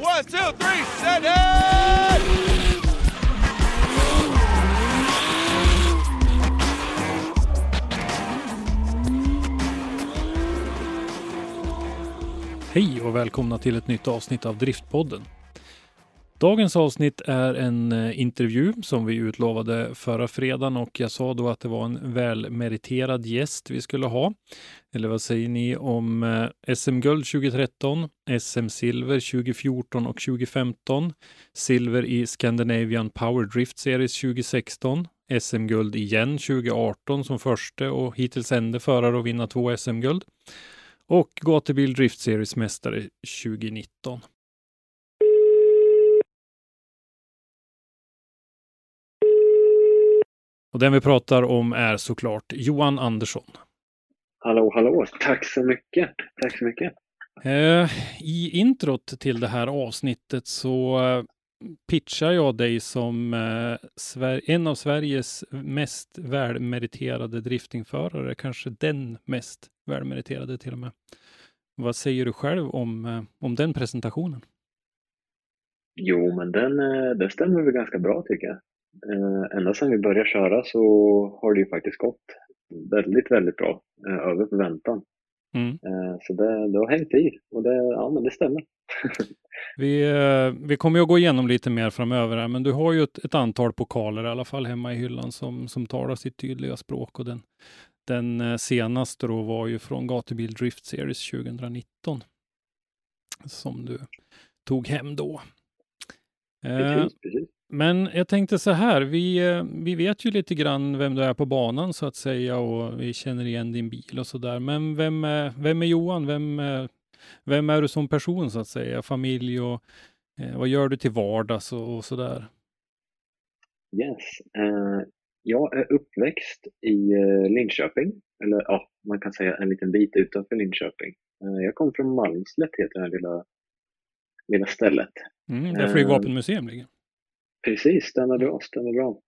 One, two, three, send it! Hej och välkomna till ett nytt avsnitt av Driftpodden. Dagens avsnitt är en eh, intervju som vi utlovade förra fredagen och jag sa då att det var en välmeriterad gäst vi skulle ha. Eller vad säger ni om SM-guld 2013, SM-silver 2014 och 2015, silver i Scandinavian Power Drift Series 2016, SM-guld igen 2018 som första och hittills enda förare att vinna två SM-guld och Gatubil Drift Series mästare 2019. Och den vi pratar om är såklart Johan Andersson. Hallå, hallå. Tack så mycket. Tack så mycket. Eh, I introt till det här avsnittet så eh, pitchar jag dig som eh, en av Sveriges mest välmeriterade driftingförare, kanske den mest välmeriterade till och med. Vad säger du själv om, om den presentationen? Jo, men den, den stämmer väl ganska bra tycker jag. Eh, ända sedan vi började köra så har det ju faktiskt gått väldigt, väldigt bra. Eh, över förväntan. Mm. Eh, så det, det har hängt i och det, ja, men det stämmer. Vi, eh, vi kommer ju att gå igenom lite mer framöver här, men du har ju ett, ett antal pokaler i alla fall hemma i hyllan som, som talar sitt tydliga språk och den, den eh, senaste då var ju från Gatubil Drift Series 2019 som du tog hem då. Eh, Precis, precis. Men jag tänkte så här, vi, eh, vi vet ju lite grann vem du är på banan så att säga och vi känner igen din bil och så där. Men vem är, vem är Johan? Vem, är- vem är du som person så att säga? Familj och eh, vad gör du till vardags och, och så där? Yes. Eh, jag är uppväxt i eh, Linköping. Eller ja, man kan säga en liten bit utanför Linköping. Jag kom från Malmslätt heter det här lilla, lilla stället. Mm, där Flygvapenmuseum ligger. Precis, stämmer bra, stämmer bra.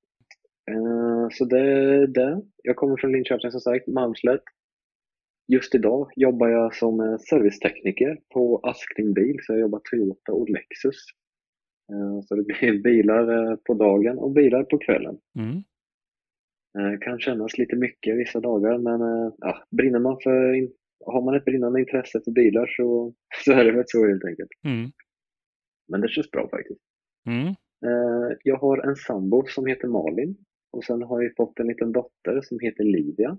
Eh, så det är det. Jag kommer från Linköping som sagt, Malmslätt. Just idag jobbar jag som eh, servicetekniker på Askling Bil, så jag jobbar Toyota och Lexus. Eh, så det blir bilar på dagen och bilar på kvällen. Mm. Kan kännas lite mycket vissa dagar, men ja, brinner man för, har man ett brinnande intresse för bilar så, så är det väl så helt enkelt. Mm. Men det känns bra faktiskt. Mm. Eh, Jag har en sambo som heter Malin och sen har jag fått en liten dotter som heter Livia.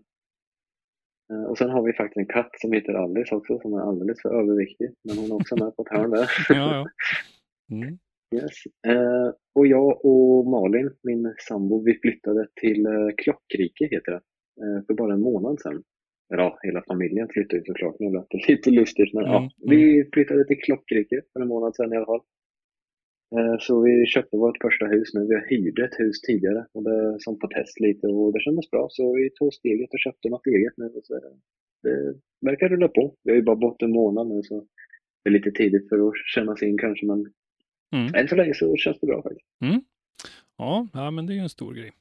Eh, Och sen har vi faktiskt en katt som heter Alice också som är alldeles för överviktig, men hon är också med på ett hörn där. Ja, ja. Mm. Yes. Eh, och jag och Malin, min sambo, vi flyttade till eh, Klockrike heter det, eh, för bara en månad sedan. Ja, hela familjen flyttade ju såklart, nu lät det lite lustigt, men Mm, ja, vi flyttade till Klockrike för en månad sedan i alla fall. Eh, Så vi köpte vårt första hus nu. Vi hyrde ett hus tidigare och det som på test lite och det kändes bra så vi tog steget och köpte något eget nu. Och så det, verkar rulla på. Vi har ju bara bott en månad nu så det är lite tidigt för att känna sig in kanske men Mm. än så länge så känns det bra faktiskt. Ja, ja, men det är ju en stor grej.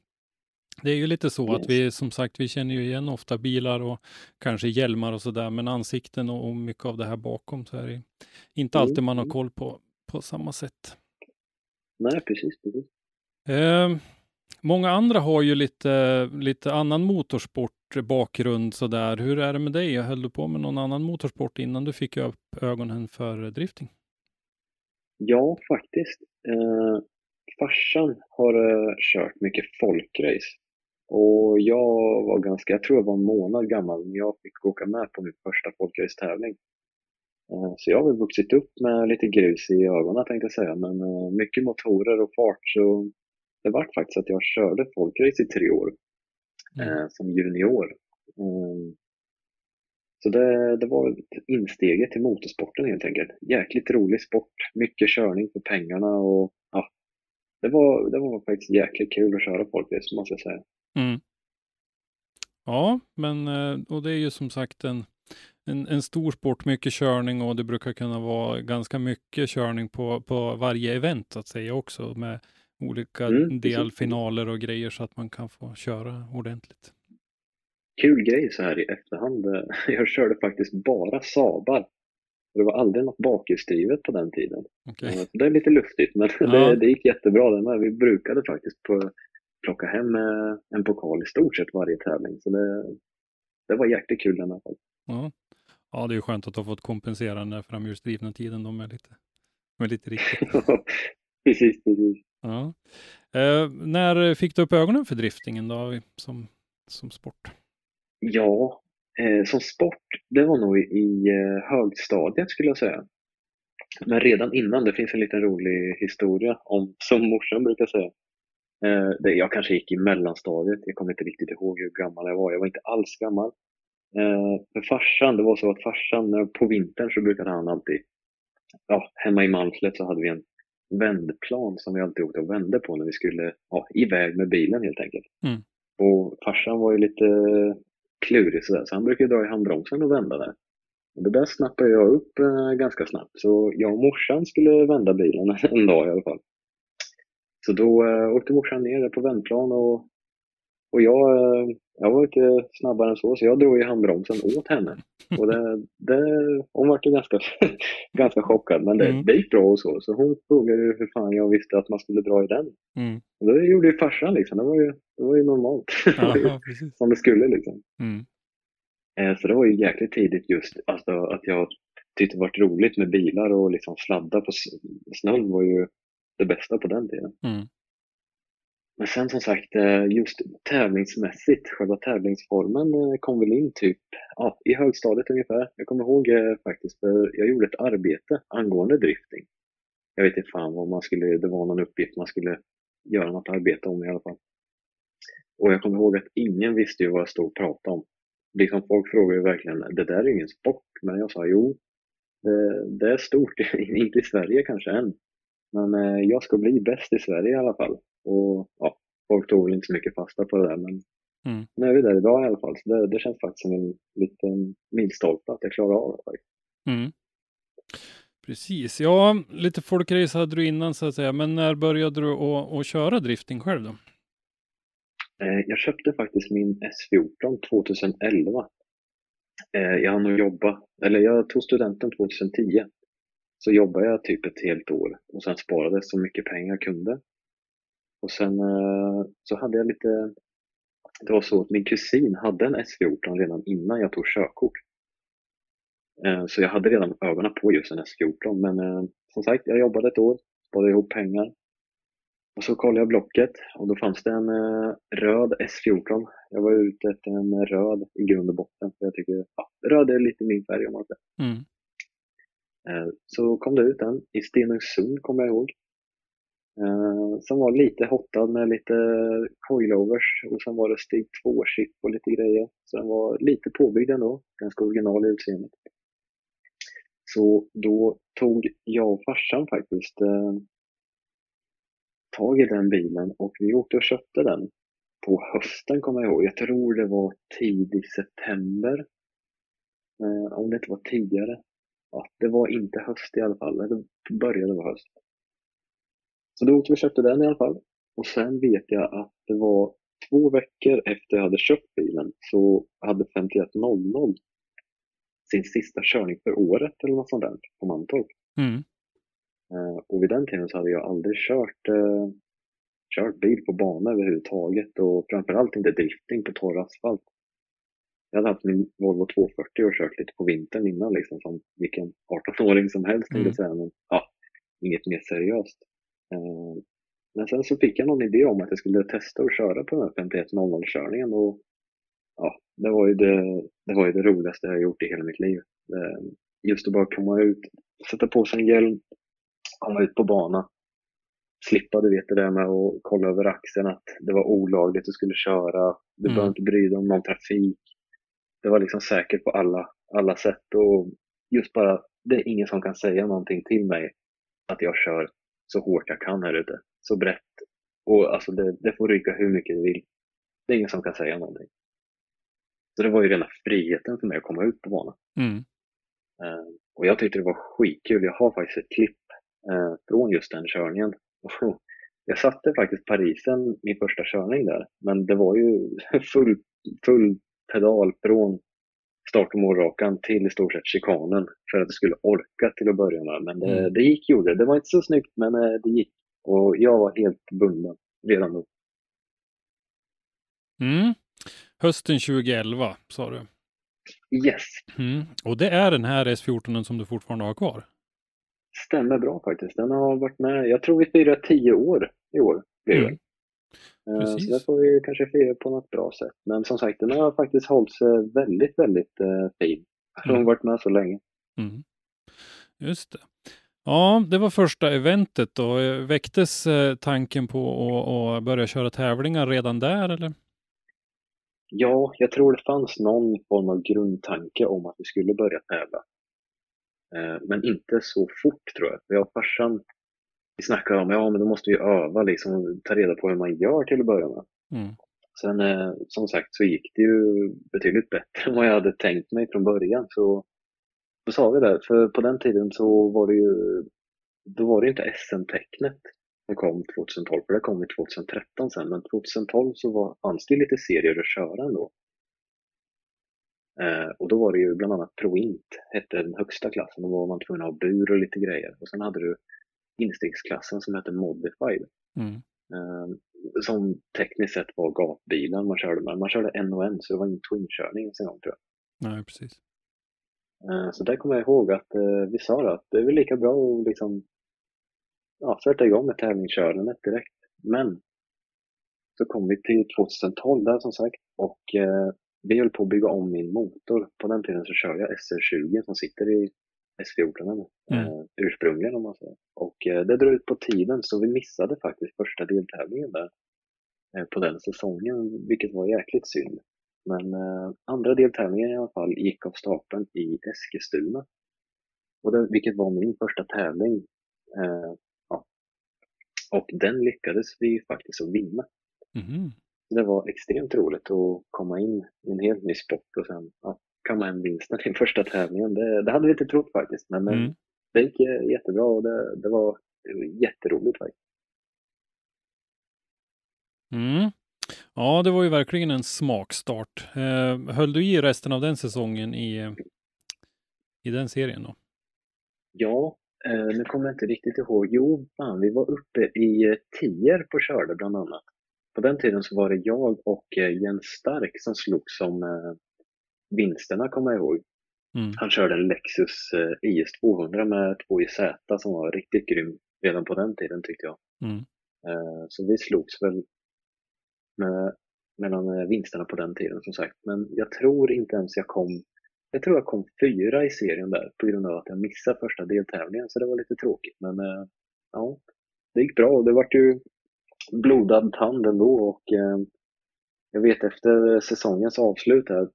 Det är ju lite så att Yes. vi, som sagt, vi känner ju igen ofta bilar och kanske hjälmar och sådär, men ansikten och, och mycket av det här bakom så är det inte Mm, alltid man har mm. koll på, på samma sätt. Nej, precis. precis. Eh, många andra har ju lite, lite annan motorsport bakgrund sådär. Hur är det med dig? Höll du på med någon annan motorsport innan du fick upp ögonen för drifting? Ja, faktiskt. Eh, farsan har uh, kört mycket folkrace. Och jag var ganska, jag tror jag var en månad gammal när jag fick åka med på min första folkrace-tävling. Uh, så jag har väl vuxit upp med lite grus i ögonen tänkte jag säga, men uh, mycket motorer och fart. Så det var faktiskt att jag körde folkrace i tre år mm. som junior. Så det, det var insteget till motorsporten helt enkelt. Jäkligt rolig sport, mycket körning för pengarna och ja, det var, det var faktiskt jäkligt kul att köra folkrace måste jag säga. Mm. Ja, men eh, och det är ju som sagt en, en, en, stor sport, mycket körning och det brukar kunna vara ganska mycket körning på, på varje event så att säga också med olika mm, delfinaler och grejer så att man kan få köra ordentligt kul grej så här i efterhand. Jag körde faktiskt bara Sabar. Det var aldrig något bakhjulsdrivet på den tiden. Okay. Det är lite luftigt, men ja. det, det gick jättebra. Det med. Vi brukade faktiskt på, plocka hem eh, en pokal i stort sett varje tävling. Så det, det var jäkligt kul den här ja. Ja, det är skönt att ha fått kompensera den där framhjulsdrivna tiden de är lite, med lite riktigt. precis, precis. Ja. Eh, när fick du upp ögonen för driftingen då, som, som sport? Ja, eh, som sport, det var nog i eh, högstadiet skulle jag säga. Men redan innan, det finns en liten rolig historia om, som morsan brukar säga. Eh, det, jag kanske gick i mellanstadiet, jag kommer inte riktigt ihåg hur gammal jag var. Jag var inte alls gammal. Eh, för farsan, det var så att farsan, på vintern så brukade han alltid, ja, hemma i Malmslätt så hade vi en vändplan som vi alltid åkte och vände på när vi skulle ja, iväg med bilen helt enkelt. Mm. Och farsan var ju lite klurig sådär, så han brukar dra i handbromsen och vända där. Och det där snappade jag upp eh, ganska snabbt, så jag och morsan skulle vända bilen en dag i alla fall. Så då eh, åkte morsan ner på vändplan och, och jag, eh, jag var lite snabbare än så, så jag drog i handbromsen åt henne. Och det, det, hon var ganska, ganska chockad, men det, mm. det gick bra och så. Så hon frågade hur fan jag visste att man skulle dra i den. Mm. Och det gjorde ju farsan liksom. Det var ju, det var ju normalt. Aha, Som det skulle liksom. Mm. Eh, så det var ju jäkligt tidigt just alltså, att jag tyckte det var roligt med bilar och liksom sladda på snön var ju det bästa på den tiden. Mm. Men sen som sagt, eh, just tävlingsmässigt, själva tävlingsformen eh, kom väl in typ ja, i högstadiet ungefär. Jag kommer ihåg eh, faktiskt, för jag gjorde ett arbete angående drifting. Jag vet inte fan vad man skulle, det var någon uppgift man skulle göra något arbete om i alla fall. Och jag kommer ihåg att ingen visste ju vad jag stod och pratade om. Liksom folk frågade ju verkligen, det där är ingen sport. Men jag sa, jo, det, det är stort. inte i Sverige kanske än. Men jag ska bli bäst i Sverige i alla fall. Och ja, folk tog väl inte så mycket fasta på det där men mm. nu är vi där idag i alla fall. Så det, det känns faktiskt som en liten milstolpe att jag klarar av det. Mm. Precis, ja lite folkrace hade du innan så att säga, men när började du att, köra drifting själv då? Eh, jag köpte faktiskt min S14 2011. Eh, jag hann jobba, eller jag tog studenten 2010. Så jobbade jag typ ett helt år och sen sparade så mycket pengar jag kunde. Och sen eh, så hade jag lite, det var så att min kusin hade en S14 redan innan jag tog körkort. Eh, så jag hade redan ögonen på just en S14 men eh, som sagt, jag jobbade ett år, sparade ihop pengar. Och så kollade jag Blocket och då fanns det en röd S14. Jag var ute efter en röd i grund och botten för jag tycker ja, röd är lite min färg om man säger. Mm. Så kom det ut en i Stenungsund kommer jag ihåg. Eh, Som var lite hotad med lite coilovers och sen var det steg 2 chip och lite grejer. Så den var lite påbyggd ändå, ganska original i utseendet. Så då tog jag och farsan faktiskt eh, tag i den bilen och vi åkte och köpte den på hösten kommer jag ihåg. Jag tror det var tidig september. Eh, om det inte var tidigare. Ja, det var inte höst i alla fall. Det började vara höst. Så då åkte vi och köpte den i alla fall. Och sen vet jag att det var två veckor efter jag hade köpt bilen så hade 5100 sin sista körning för året eller något sånt där på Mantorp. Mm. Uh, och vid den tiden så hade jag aldrig kört, uh, kört bil på bana överhuvudtaget och framförallt inte drifting på torr asfalt. Jag hade haft min Volvo 240 och kört lite på vintern innan liksom som vilken 18-åring som helst mm. säga. Men ja, inget mer seriöst. Eh, Men sen så fick jag någon idé om att jag skulle testa att köra på den här 5100-körningen och ja, det var, ju det, det var ju det roligaste jag gjort i hela mitt liv. Just att bara komma ut, sätta på sig en hjälm, komma ut på bana, slippa du vet det där med att kolla över axeln att det var olagligt du skulle köra, du mm. behöver inte bry dig om någon trafik. Det var liksom säkert på alla, alla sätt och just bara, det är ingen som kan säga någonting till mig att jag kör så hårt jag kan här ute, så brett. Och alltså det, det får ryka hur mycket det vill. Det är ingen som kan säga någonting. Så det var ju rena friheten för mig att komma ut på banan. Mm. Uh, och jag tyckte det var skitkul. Jag har faktiskt ett klipp uh, från just den körningen. jag satte faktiskt Parisen min första körning där, men det var ju full, full pedal från start och målrakan till i stort sett chikanen för att det skulle orka till att börja med. Men det, mm. det gick gjorde det. Det var inte så snyggt, men eh, det gick. Och jag var helt bunden redan då. Mm. Hösten 2011 sa du? Yes. Mm. Och det är den här S14 som du fortfarande har kvar? Stämmer bra faktiskt. Den har varit med, jag tror vi firar tio år i år. Blir mm. Precis. Så det får vi kanske fira på något bra sätt. Men som sagt, den har faktiskt hållit sig väldigt, väldigt eh, fin. Den har mm. varit med så länge. Mm. Just det. Ja, det var första eventet då. Väcktes eh, tanken på att börja köra tävlingar redan där eller? Ja, jag tror det fanns någon form av grundtanke om att vi skulle börja tävla. Eh, men inte så fort tror jag. Jag och farsan vi snackade om ja men då måste vi öva liksom, ta reda på hur man gör till att börja med. Mm. Sen eh, som sagt så gick det ju betydligt bättre än vad jag hade tänkt mig från början. Så då sa vi det, för på den tiden så var det ju, då var det inte SM-tecknet som kom 2012, för det kom 2013 sen, men 2012 så var, fanns det lite serier att köra ändå. Eh, och då var det ju bland annat Proint, hette den högsta klassen, då var man tvungen att ha bur och lite grejer. Och sen hade du instegsklassen som hette Modified. Mm. Eh, som tekniskt sett var gatbilen man körde med. Man körde en och en så det var ingen twin-körning ens en gång tror jag. Nej, precis. Eh, så där kommer jag ihåg att eh, vi sa att det är väl lika bra att liksom, ja, sätta igång med tävlingskörandet direkt. Men så kom vi till 2012 där som sagt och eh, vi höll på att bygga om min motor. På den tiden så körde jag SR20 som sitter i S14 mm. eh, ursprungligen om man säger. Och eh, det drog ut på tiden så vi missade faktiskt första deltävlingen där eh, på den säsongen, vilket var jäkligt synd. Men andra deltävlingen i alla fall gick av stapeln i Eskilstuna. Och det, vilket var min första tävling. Ja. Och den lyckades vi faktiskt att vinna. Mm. Det var extremt roligt att komma in i en helt ny sport och sen ja, kamma hem vinsten i första tävlingen. Det, det, hade vi inte trott faktiskt, men mm. det gick jättebra och det, det, var, det var jätteroligt faktiskt. Mm. Ja, det var ju verkligen en smakstart. Eh, höll du i resten av den säsongen i, i den serien då? Ja, eh, nu kommer jag inte riktigt ihåg. Jo, fan, vi var uppe i tior på körde bland annat. På den tiden så var det jag och eh, Jens Stark som slogs som eh, vinsterna kommer jag ihåg. Mm. Han körde en Lexus eh, IS200 med 2JZ som var riktigt grym redan på den tiden tyckte jag. Mm. Eh, så vi slogs väl med, mellan eh, vinsterna på den tiden som sagt. Men jag tror inte ens jag kom jag tror jag kom fyra i serien där på grund av att jag missade första deltävlingen så det var lite tråkigt. Men ja, det gick bra och det vart ju blodad tand ändå och jag vet efter säsongens avslut här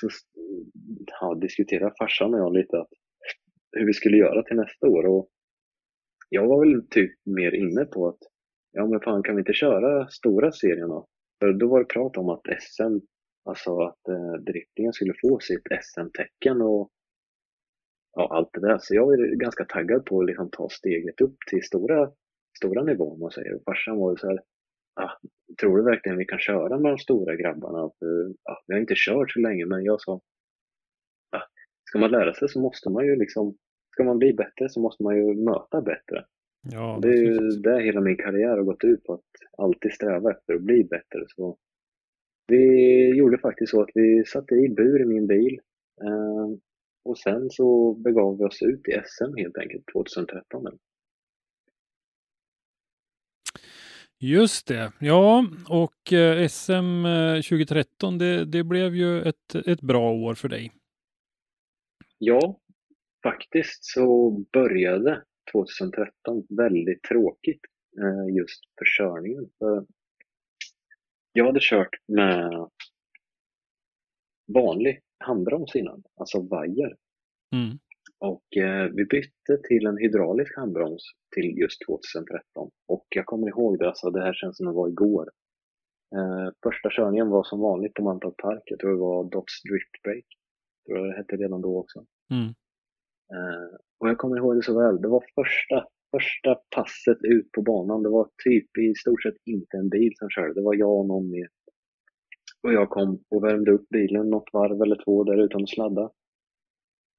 så ja, diskuterade farsan och jag lite att, hur vi skulle göra till nästa år. Och jag var väl typ mer inne på att ja men fan kan vi inte köra stora serien då? För då var det prat om att SM, alltså att eh, driftingen skulle få sitt SM-tecken och ja, allt det där. Så jag är ganska taggad på att liksom ta steget upp till stora, stora nivån och säger. Farsan var ju så här, ah, tror du verkligen vi kan köra med de stora grabbarna? För, ja, vi har inte kört så länge, men jag sa, ah, ska man lära sig så måste man ju liksom, ska man bli bättre så måste man ju möta bättre. Ja, det är ju det hela min karriär har gått ut på, att alltid sträva efter att bli bättre. Så vi gjorde faktiskt så att vi satte i bur i min bil eh, och sen så begav vi oss ut i SM helt enkelt 2013. Just det. Ja, och eh, SM eh, 2013, det, det blev ju ett, ett bra år för dig. Ja, faktiskt så började 2013 väldigt tråkigt eh, just för körningen. För jag hade kört med vanlig handbroms innan, alltså vajer. Mm. Och eh, vi bytte till en hydraulisk handbroms till just 2013. Och jag kommer ihåg det, alltså det här känns som det var igår. Eh, första körningen var som vanligt på Mantorp Park, jag tror det var Dots Drift Break. Tror jag det hette redan då också. Mm. Eh, och jag kommer ihåg det så väl, det var första, första passet ut på banan. Det var typ i stort sett inte en bil som körde, det var jag och någon mer. Och jag kom och värmde upp bilen något varv eller två där utan att sladda.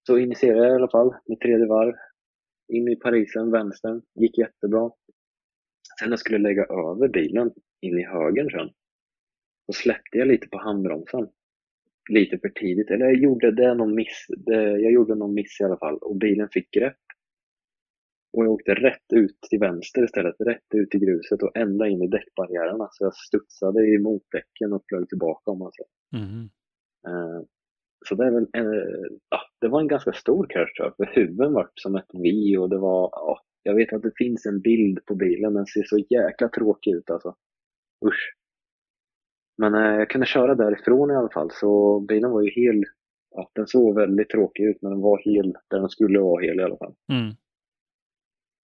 Så initierade jag i alla fall mitt tredje varv. In i Parisen, vänstern, gick jättebra. Sen när jag skulle lägga över bilen in i högern sen, så släppte jag lite på handbromsen. Lite för tidigt, eller jag gjorde det någon miss. Det, jag gjorde någon miss i alla fall och bilen fick grepp. Och jag åkte rätt ut till vänster istället, rätt ut i gruset och ända in i däckbarriärerna. Så jag studsade emot däcken och flög tillbaka om man säger. Mm. Så det är väl en, ja, det var en ganska stor krasch tror jag, för huven var som ett V och det var, ja, jag vet att det finns en bild på bilen, den ser så jäkla tråkig ut alltså. Usch. Men eh, jag kunde köra därifrån i alla fall, så bilen var ju hel, ja, den såg väldigt tråkig ut, men den var hel där den skulle vara hel i alla fall. Mm.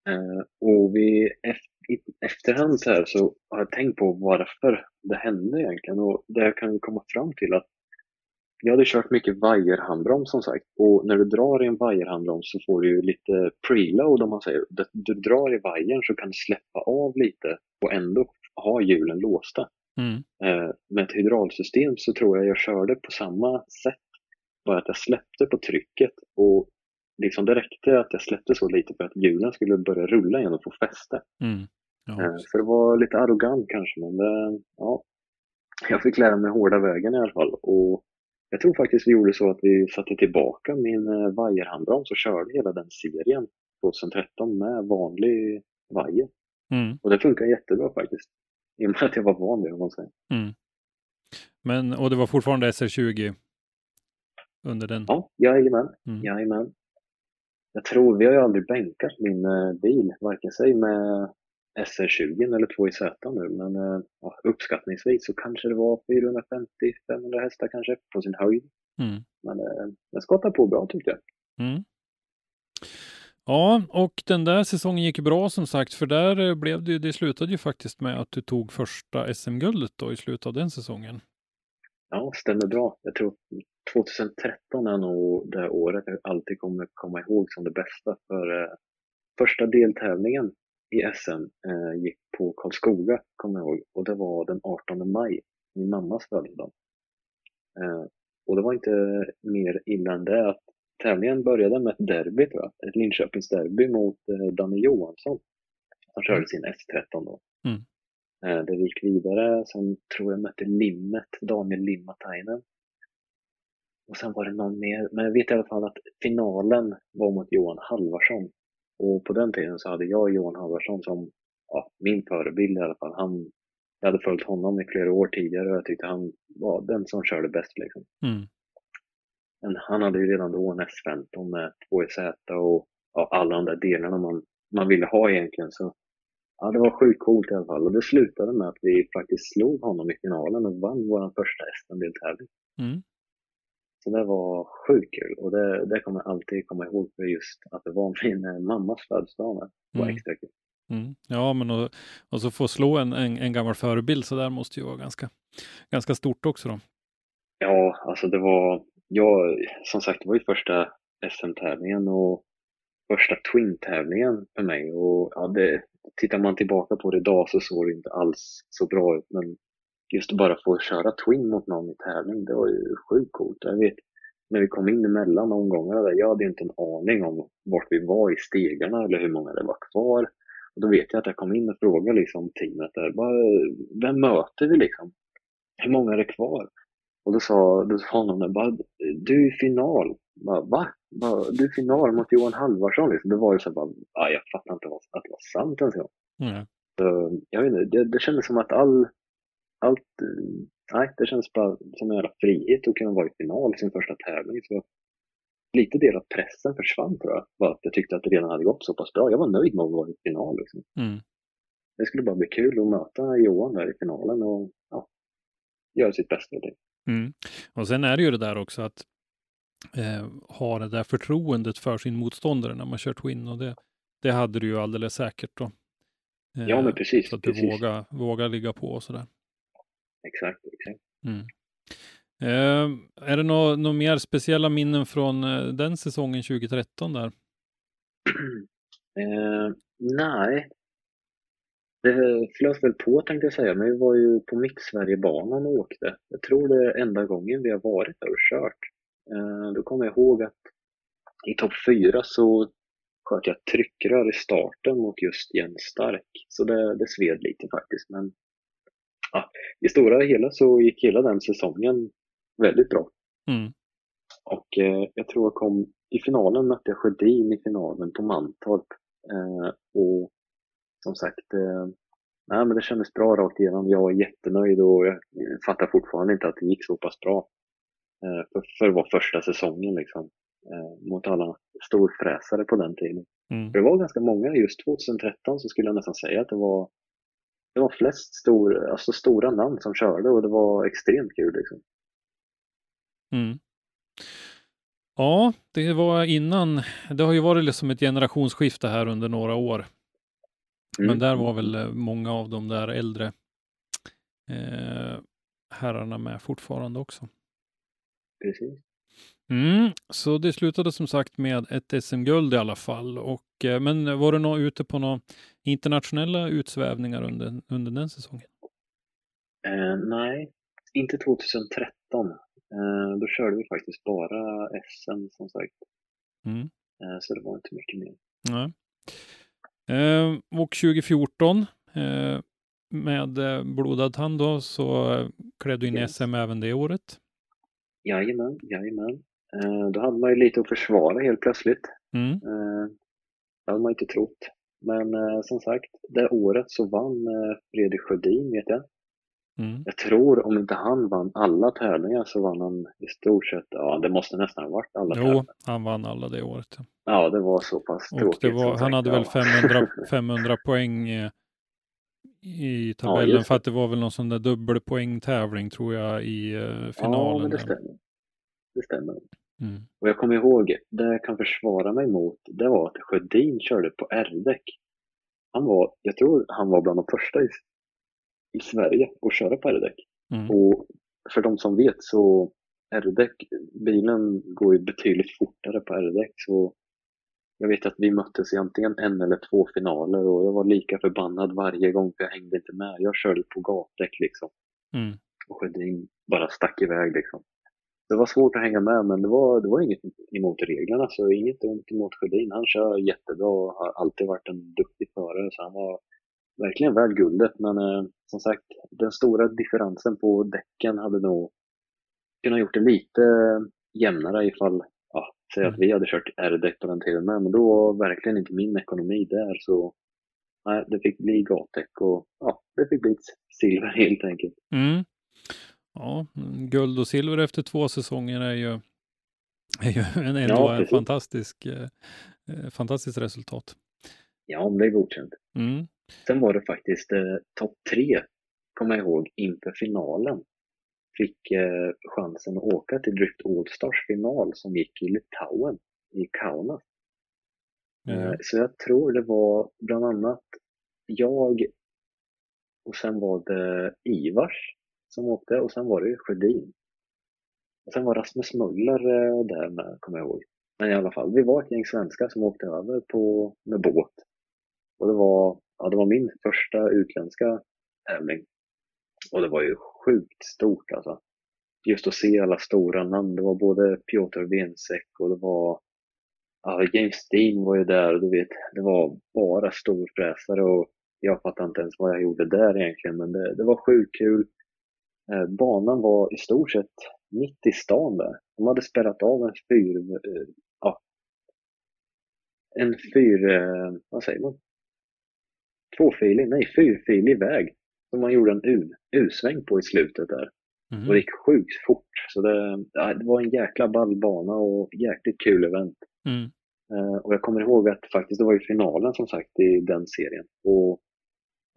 Eh, och vi, efter, i efterhand så här så har jag tänkt på varför det hände egentligen och det jag kan komma fram till att jag hade kört mycket vajerhandbroms som sagt och när du drar i en vajerhandbroms så får du ju lite preload om man säger. Du drar i vajern så kan du släppa av lite och ändå ha hjulen låsta. Mm. Eh, med ett hydraulsystem så tror jag jag körde på samma sätt. Bara att jag släppte på trycket och liksom det räckte att jag släppte så lite för att hjulen skulle börja rulla igen och få fäste. Mm. Ja, Eh, Så det var lite arrogant kanske, men det, ja, jag fick lära mig hårda vägen i alla fall. Och jag tror faktiskt vi gjorde så att vi satte tillbaka min eh, vajerhandbroms och körde hela den serien 2013 med vanlig vajer. mm. Och det funkar jättebra faktiskt. I och med att jag var van vid det, om man säger. Mm. Men, och det var fortfarande SR20 under den? Ja, jajamän. Mm. jajamän. Jag tror, vi har ju aldrig bänkat min eh, bil, varken sig med SR20 eller 2JZ nu, men eh, ja, uppskattningsvis så kanske det var 450-500 hästar kanske på sin höjd. Mm. Men eh, den skottade på bra tyckte jag. Mm. Ja, och den där säsongen gick bra som sagt, för där eh, blev det ju, det slutade ju faktiskt med att du tog första SM-guldet då i slutet av den säsongen. Ja, stämmer bra. Jag tror 2013 är nog det året jag alltid kommer komma ihåg som det bästa. För eh, första deltävlingen i SM eh, gick på Karlskoga, kommer jag ihåg. Och det var den 18 maj, min mammas födelsedag. Eh, och det var inte mer illa än det att tävlingen började med ett derby, tror jag. Ett Linköpingsderby mot eh, Danne Johansson. Som körde sin S13 då. Mm. Eh, vi gick vidare, sen tror jag mötte Limmet, Daniel Limmatainen. Och sen var det någon mer, men jag vet i alla fall att finalen var mot Johan Halvarsson. Och på den tiden så hade jag Johan Halvarsson som ja, min förebild i alla fall. Han, jag hade följt honom i flera år tidigare och jag tyckte han var den som körde bäst. Liksom. Mm. Men han hade ju redan då en S15 med 2JZ och ja, alla de där delarna man, man ville ha egentligen. Så ja, det var sjukt coolt i alla fall. Och det slutade med att vi faktiskt slog honom i finalen och vann vår första SM-deltävling. Mm. Så det var sjukt kul och det, det kommer jag alltid komma ihåg för just att det var min eh, mammas födelsedag med. Det var Mm. extra kul. Mm. Ja, men och, och så få slå en, en, en gammal förebild så där måste ju vara ganska, ganska stort också då. Ja, alltså det var, jag, som sagt, det var ju första SM-tävlingen och första Twin-tävlingen för mig. Och ja, det, tittar man tillbaka på det idag så såg det inte alls så bra ut. Men just bara få köra Twin mot någon i tävling, det var ju sjukt coolt. Jag vet, när vi kom in emellan omgångarna där, jag hade inte en aning om vart vi var i stegarna eller hur många det var kvar. Och då vet jag att jag kom in och frågade liksom teamet där, bara, vem möter vi liksom? Hur många är det kvar? Och då sa, då sa någon där, bara, du är i final. Bara, Va? Bara, du är i final mot Johan Halvarsson. Liksom. Det var ju så här bara, ah, jag fattar inte vad, att det var sant ens en gång. Mm. Så, jag vet inte, det, det kändes som att all, allt, eh, nej, det kändes bara som en jävla frihet att kunna vara i final i sin första tävling. Så lite del av pressen försvann tror jag, var att jag tyckte att det redan hade gått så pass bra. Jag var nöjd med att vara i final liksom. Mm. Det skulle bara bli kul att möta Johan där i finalen och ja, göra sitt bästa. Mm. Och sen är det ju det där också att eh, ha det där förtroendet för sin motståndare när man kör Twin och det, det hade du ju alldeles säkert då. Eh, Ja, men precis. Så att du precis. vågar, vågar ligga på och sådär. Exakt, exakt. Mm. Eh, är det några nå mer speciella minnen från eh, den säsongen 2013 där? Eh, nej. Det flöt väl på tänkte jag säga, men vi var ju på Mittsverigebanan och åkte. Jag tror det är enda gången vi har varit där och kört. Eh, då kommer jag ihåg att i topp fyra så sköt jag tryckrör i starten mot just Jens Stark. Så det, det sved lite faktiskt. Men ja, i stora hela så gick hela den säsongen väldigt bra. Mm. Och eh, jag tror jag kom i finalen mötte jag Sjödin i finalen på Mantorp. Eh, och som sagt, eh, nej, men det kändes bra rakt igenom. Jag var jättenöjd och jag fattar fortfarande inte att det gick så pass bra. Eh, för, för vara första säsongen liksom. Eh, mot alla storfräsare på den tiden. Mm. Det var ganska många, just 2013 så skulle jag nästan säga att det var det var flest stor, alltså stora namn som körde och det var extremt kul. Liksom. Mm. Ja, det var innan. Det har ju varit liksom ett generationsskifte här under några år. Men Mm. där var väl eh, många av de där äldre eh, herrarna med fortfarande också. Precis. Mm, så det slutade som sagt med ett SM-guld i alla fall. Och, eh, men var du nå ute på några internationella utsvävningar under, under den säsongen? Eh, nej, inte 2013. Eh, då körde vi faktiskt bara SM som sagt. Mm. Eh, så det var inte mycket mer. Nej. Eh, och 2014 eh, med blodad tand då så klev du in i Yes. SM även det året. Jajamän, jajamän. Eh, då hade man ju lite att försvara helt plötsligt. Mm. Eh, det hade man inte trott. Men eh, som sagt, det året så vann Fredrik Sjödin vet jag. Mm. Jag tror om inte han vann alla tävlingar så vann han i stort sett, ja det måste nästan ha varit alla Jo, tävlingar. han vann alla det året. ja. Ja, det var så pass Och tråkigt. var, han sagt. hade väl Ja. 500, 500 poäng i tabellen just för att det var väl någon sån där dubbelpoängtävling tror jag i eh, Ja, finalen. men det stämmer. Det stämmer. Mm. Och jag kommer ihåg, det jag kan försvara mig mot, det var att Sjödin körde på R-däck. Han var, jag tror han var bland de första i, i Sverige att köra på R-däck. Mm. Och för de som vet så R-däck, bilen går ju betydligt fortare på R-däck. Så jag vet att vi möttes i antingen en eller två finaler och jag var lika förbannad varje gång för jag hängde inte med. Jag körde på gatdäck liksom. Mm. Och Sjödin bara stack iväg liksom. Det var svårt att hänga med men det var, det var inget emot reglerna så inget ont emot Sjödin. Han kör jättebra och har alltid varit en duktig förare så han var verkligen värd guldet. Men eh, som sagt, den stora differensen på däcken hade nog kunnat gjort det lite jämnare ifall, ja, säg att Mm. vi hade kört R-däck på den tiden med. Men då var verkligen inte min ekonomi där så nej, det fick bli gatdäck och ja, det fick bli silver helt enkelt. Mm. Ja, mm, guld och silver efter två säsonger är ju, är ju en, ändå Ja, en fantastisk, eh, eh, fantastiskt resultat. Ja, det är godkänt. Mm. Sen var det faktiskt eh, topp tre, kommer jag ihåg, inför finalen. Fick eh, chansen att åka till Drift Allstars final som gick i Litauen, i Kaunas. Eh, Ja. så jag tror det var bland annat jag och sen var det Ivars som åkte och sen var det ju Sjödin. Och sen var Rasmus Möller eh, där med, kommer jag ihåg. Men i alla fall, vi var ett gäng svenskar som åkte över på, med båt. Och det var, ja, det var min första utländska tävling. Och det var ju sjukt stort alltså. Just att se alla stora namn. Det var både Piotr Wensek och det var ja, James Dean var ju där och du vet, det var bara storfräsare och jag fattar inte ens vad jag gjorde där egentligen men det, det var sjukt kul. Eh, banan var i stort sett mitt i stan där. De hade spärrat av en fyr, eh, ja, en fyr, eh, vad säger man? tvåfilig, nej fyrfilig väg som man gjorde en U-sväng på i slutet där. Mm. Och det gick sjukt fort. Så det, det var en jäkla ball bana och jäkligt kul event. Mm. Och jag kommer ihåg att faktiskt det var ju finalen som sagt i den serien. Och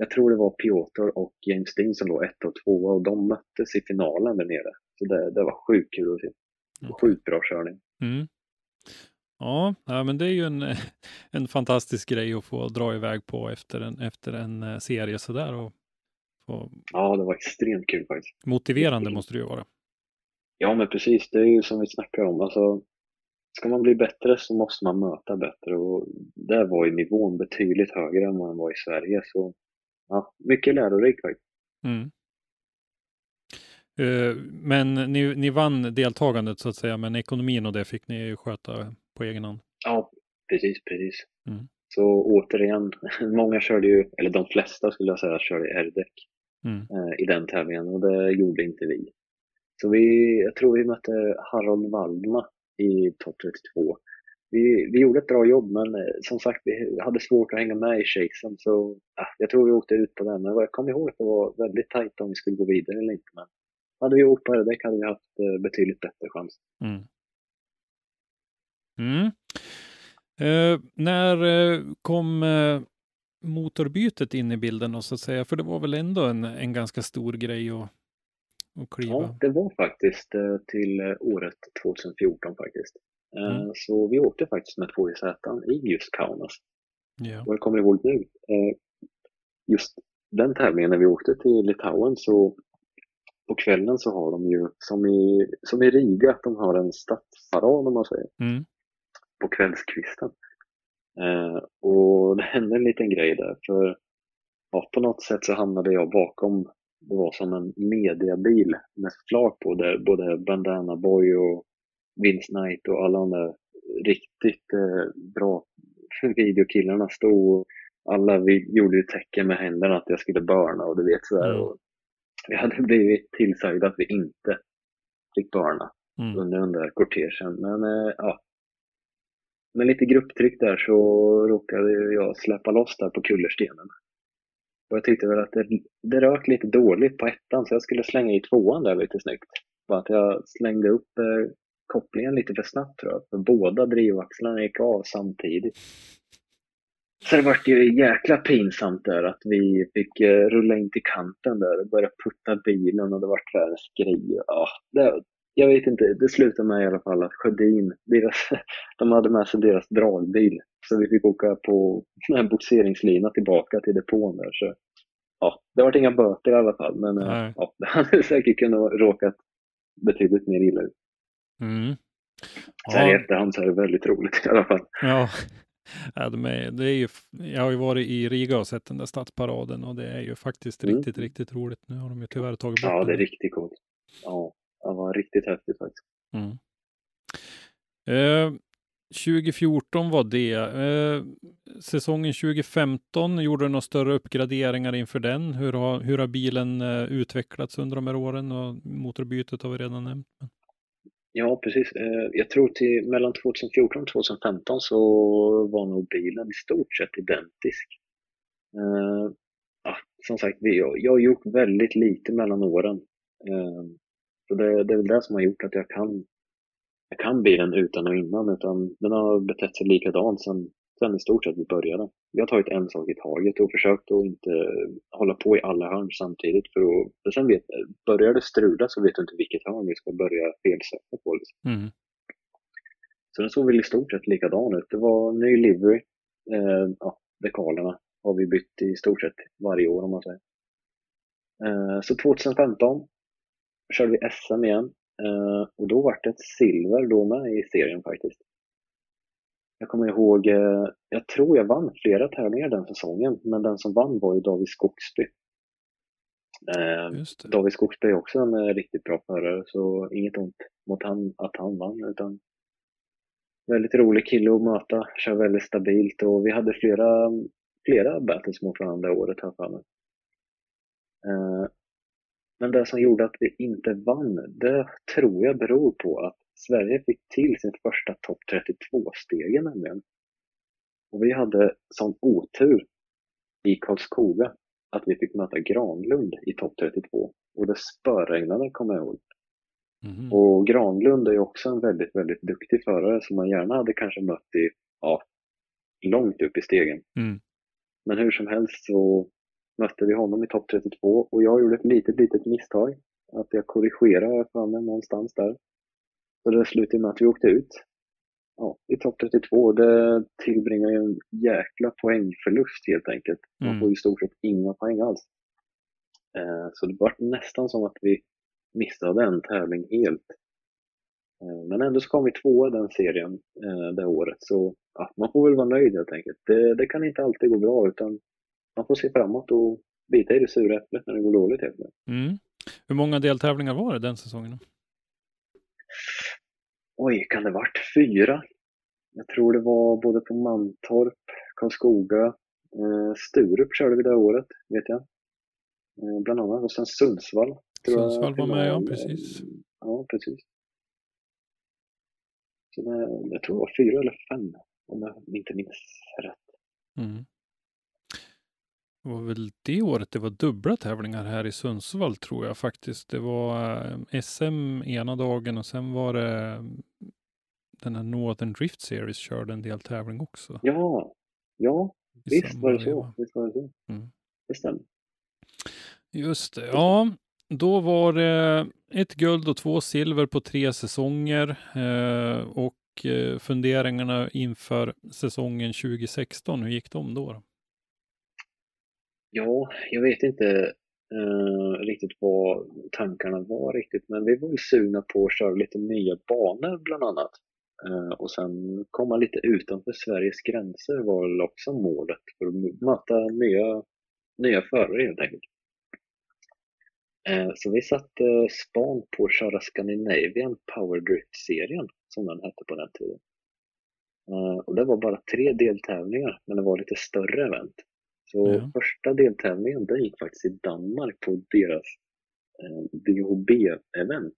jag tror det var Piotr och James Dean som låg ett och två och de möttes i finalen där nere. Så det, det var sjukt kul att se. Sjukt bra körning. Mm. Ja, ja, men det är ju en, en fantastisk grej att få dra iväg på efter en, efter en eh, serie sådär. Och få... Ja, det var extremt kul faktiskt. Motiverande måste det ju vara. Ja, men precis. Det är ju som vi snackar om. Alltså, ska man bli bättre så måste man möta bättre och där var ju nivån betydligt högre än vad den var i Sverige. Så ja, mycket lärorikt faktiskt. Mm. Uh, men ni, ni vann deltagandet så att säga, men ekonomin och det fick ni sköta på egen hand? Ja, precis, precis. Mm. Så återigen, många körde ju, eller de flesta skulle jag säga, körde R-däck mm. uh, i den tävlingen och det gjorde inte vi. Så vi, jag tror vi mötte Harold Waldma i topp 32. Vi, vi gjorde ett bra jobb men eh, som sagt vi hade svårt att hänga med i chasen så ja, jag tror vi åkte ut på den. Men jag kommer ihåg att det var väldigt tajt om vi skulle gå vidare eller inte. Men hade vi åkt på det hade vi haft eh, betydligt bättre chans. Mm. Mm. Eh, när eh, kom eh, motorbytet in i bilden och så att säga? För det var väl ändå en, en ganska stor grej att, att kliva? Ja, det var faktiskt eh, till året 2014 faktiskt. Mm. Så vi åkte faktiskt med 2 z i just Kaunas. Ja. Och jag kommer ihåg nu, just den tävlingen när vi åkte till Litauen så på kvällen så har de ju, som i, som i Riga, att de har en stadsparad om man säger. Mm. På kvällskvisten. Eh, och det hände en liten grej där, för ja, på något sätt så hamnade jag bakom, det var som en mediabil med flak på där både Bandana Boy och Vince Knight och alla där riktigt eh, bra videokillarna stod alla vi gjorde ju tecken med händerna att jag skulle börna och du vet sådär. Mm. Och vi hade blivit tillsagda att vi inte fick börna mm. under den där kortegen. Men eh, ja, med lite grupptryck där så råkade jag släppa loss där på kullerstenen. Och jag tyckte väl att det, det rök lite dåligt på ettan så jag skulle slänga i tvåan där lite snyggt. Bara att jag slängde upp eh, kopplingen lite för snabbt tror jag. För båda drivaxlarna gick av samtidigt. Så det vart ju jäkla pinsamt där att vi fick eh, rulla in till kanten där och börja putta bilen och det vart världens grej. Ja, det, jag vet inte, det slutade med i alla fall att Sjödin, deras, de hade med sig deras dragbil. Så vi fick åka på en boxeringslina tillbaka till depån där. Så, ja, det vart inga böter i alla fall, men eh, ja, det hade säkert kunnat råkat betydligt mer illa ut. Mm. Så här ja. i efterhand så är det väldigt roligt i alla fall. Ja, Ja, de är, det är ju, jag har ju varit i Riga och sett den där stadsparaden och det är ju faktiskt mm. riktigt, riktigt roligt. Nu har de ju tyvärr tagit bort Ja, det är riktigt coolt. Ja, det var riktigt häftigt faktiskt. Mm. Eh, 2014 var det. Eh, säsongen 2015, gjorde du några större uppgraderingar inför den? Hur har, hur har bilen eh, utvecklats under de här åren? Och motorbytet har vi redan nämnt. Ja, precis. Eh, jag tror till mellan 2014 och 2015 så var nog bilen i stort sett identisk. Eh, ja, som sagt, jag har gjort väldigt lite mellan åren. Eh, så det, det är väl det som har gjort att jag kan, jag kan bilen utan och innan. Utan den har betett sig likadant sedan sen i stort sett vi började. Vi har tagit en sak i taget och försökt att inte hålla på i alla hörn samtidigt. För, att, för sen vet, börjar det strula så vet du inte vilket hörn vi ska börja felsätta på. Liksom. Mm. Så den såg väl i stort sett likadan ut. Det var ny livery. Eh, ja, dekalerna har vi bytt i stort sett varje år om man säger. Eh, så 2015 körde vi SM igen. Eh, och då var det ett silver då med i serien faktiskt. Jag kommer ihåg, eh, jag tror jag vann flera tävlingar den säsongen, men den som vann var ju David Skogsby. Eh, David Skogsby är också en eh, riktigt bra förare, så inget ont mot han, att han vann, utan väldigt rolig kille att möta, kör väldigt stabilt och vi hade flera, flera battles mot varandra året här för mig. Men det som gjorde att vi inte vann, det tror jag beror på att Sverige fick till sin första topp 32-stegen nämligen. Och vi hade sån otur i Karlskoga att vi fick möta Granlund i topp 32 och det spöregnade kommer jag ihåg. Mhm. Och Granlund är ju också en väldigt, väldigt duktig förare som man gärna hade kanske mött i, ja, långt upp i stegen. Mm. Men hur som helst så mötte vi honom i topp 32 och jag gjorde ett litet, litet misstag. Att jag korrigerade för mig någonstans där. Så det slutade med att vi åkte ut ja, i topp 32. Det tillbringar ju en jäkla poängförlust helt enkelt. Man Mm. får ju i stort sett inga poäng alls. Eh, så det var nästan som att vi missade en tävling helt. Eh, men ändå så kom vi tvåa den serien eh, det året. Så ja, man får väl vara nöjd helt enkelt. Det, det kan inte alltid gå bra utan man får se framåt och bita i det sura äpplet när det går dåligt. Mm. Hur många deltävlingar var det den säsongen? Oj, kan det varit fyra? Jag tror det var både på Mantorp, Karlskoga, eh, Sturup körde vi det året, vet jag. Eh, bland annat. Och sen Sundsvall. Sundsvall var med, ja, precis. Ja, precis. Så det, jag tror det var fyra eller fem, om jag inte minns rätt. Mm. Det var väl det året det var dubbla tävlingar här i Sundsvall tror jag faktiskt. Det var eh, SM ena dagen och sen var det eh, den här Northern Drift Series körde en del tävling också. Ja, ja, visst var det så. Visst var det så. Mm. Det stämmer. Just det. Ja, då var det ett guld och två silver på tre säsonger eh, och eh, funderingarna inför säsongen 2016. Hur gick de då? Ja, jag vet inte eh, riktigt vad tankarna var riktigt, men vi var ju sugna på att köra lite nya banor bland annat. Eh, och sen komma lite utanför Sveriges gränser var väl också målet för att möta nya, nya förare helt enkelt. Eh, så vi satte eh, span på att köra Scandinavian Power Drift-serien, som den hette på den tiden. Eh, och det var bara tre deltävlingar, men det var lite större event. Så Ja. första deltävlingen den gick faktiskt i Danmark på deras eh, DHB-event.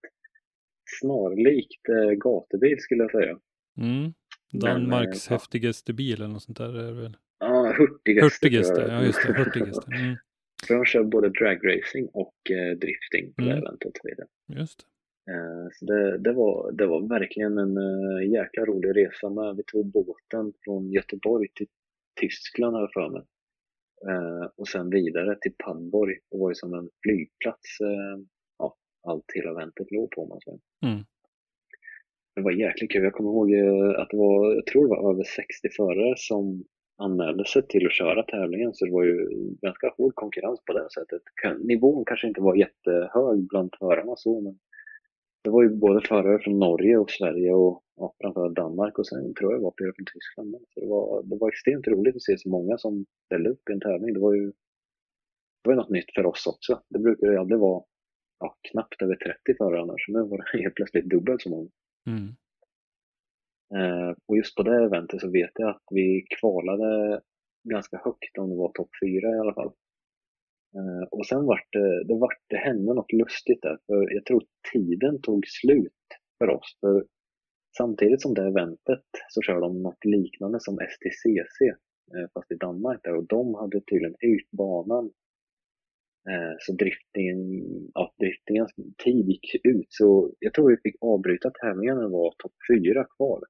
Snarlikt eh, gatubil skulle jag säga. Mm. Men, Danmarks eh, ja. häftigaste bil eller något sånt där är det väl? Ja, Hurtigaste. Hurtigaste, ja just det, Hurtigaste. Mm. För de kör både dragracing och eh, drifting på det Mm. eventet. vet jag. Just det. Eh, så det, det, var, det var verkligen en eh, jäkla rolig resa med. Vi tog båten från Göteborg till Tyskland jag för mig. Eh, och sen vidare till Padborg. Det var ju som en flygplats. Eh, ja, allt hela eventet låg på. Man säger. Mm. Det var jäkligt kul. Jag kommer ihåg eh, att det var, jag tror det var över 60 förare som anmälde sig till att köra tävlingen. Så det var ju ganska hård konkurrens på det sättet. Nivån kanske inte var jättehög bland förarna så, men det var ju både förare från Norge och Sverige och ja, framförallt Danmark och sen tror jag det var flera från Tyskland. med. Så det var, det var extremt roligt att se så många som ställde upp i en tävling. Det var ju det var något nytt för oss också. Det brukar ju aldrig vara ja, knappt över 30 förare annars. Men nu var det helt plötsligt dubbelt så många. Mm. Eh, och just på det eventet så vet jag att vi kvalade ganska högt, om det var topp fyra i alla fall. Eh, och sen vart det, det, vart, det hände något lustigt där, för jag tror tiden tog slut för oss. För samtidigt som det eventet så kör de något liknande som STCC, eh, fast i Danmark där, och de hade tydligen hyrt banan eh, Så driftingen, ja, driftingens tid gick ut. Så jag tror vi fick avbryta tävlingen när det var topp fyra kvar.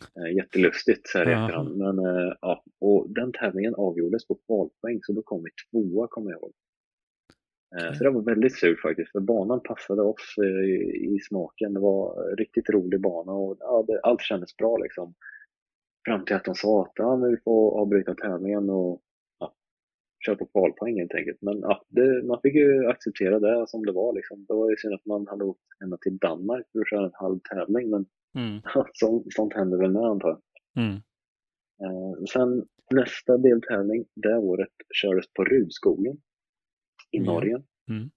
Eh, Jättelustigt så här i efterhand. Men eh, ja, och den tävlingen avgjordes på kvalpoäng så då kom vi tvåa kommer jag ihåg. Eh, Så det var väldigt surt faktiskt för banan passade oss i, smaken. Det var en riktigt rolig bana och ja, det, allt kändes bra liksom. Fram till att de sa att ja, vi får avbryta tävlingen och ja, köra på kvalpoäng helt enkelt. Men ja, det, man fick ju acceptera det som det var liksom. Det var ju synd att man hade åkt ända till Danmark för att köra en halv tävling men Mm. sånt, händer väl med antar jag. Mm. Eh, sen nästa deltävling det året kördes på Rudskogen i Ja. Norge. Mm.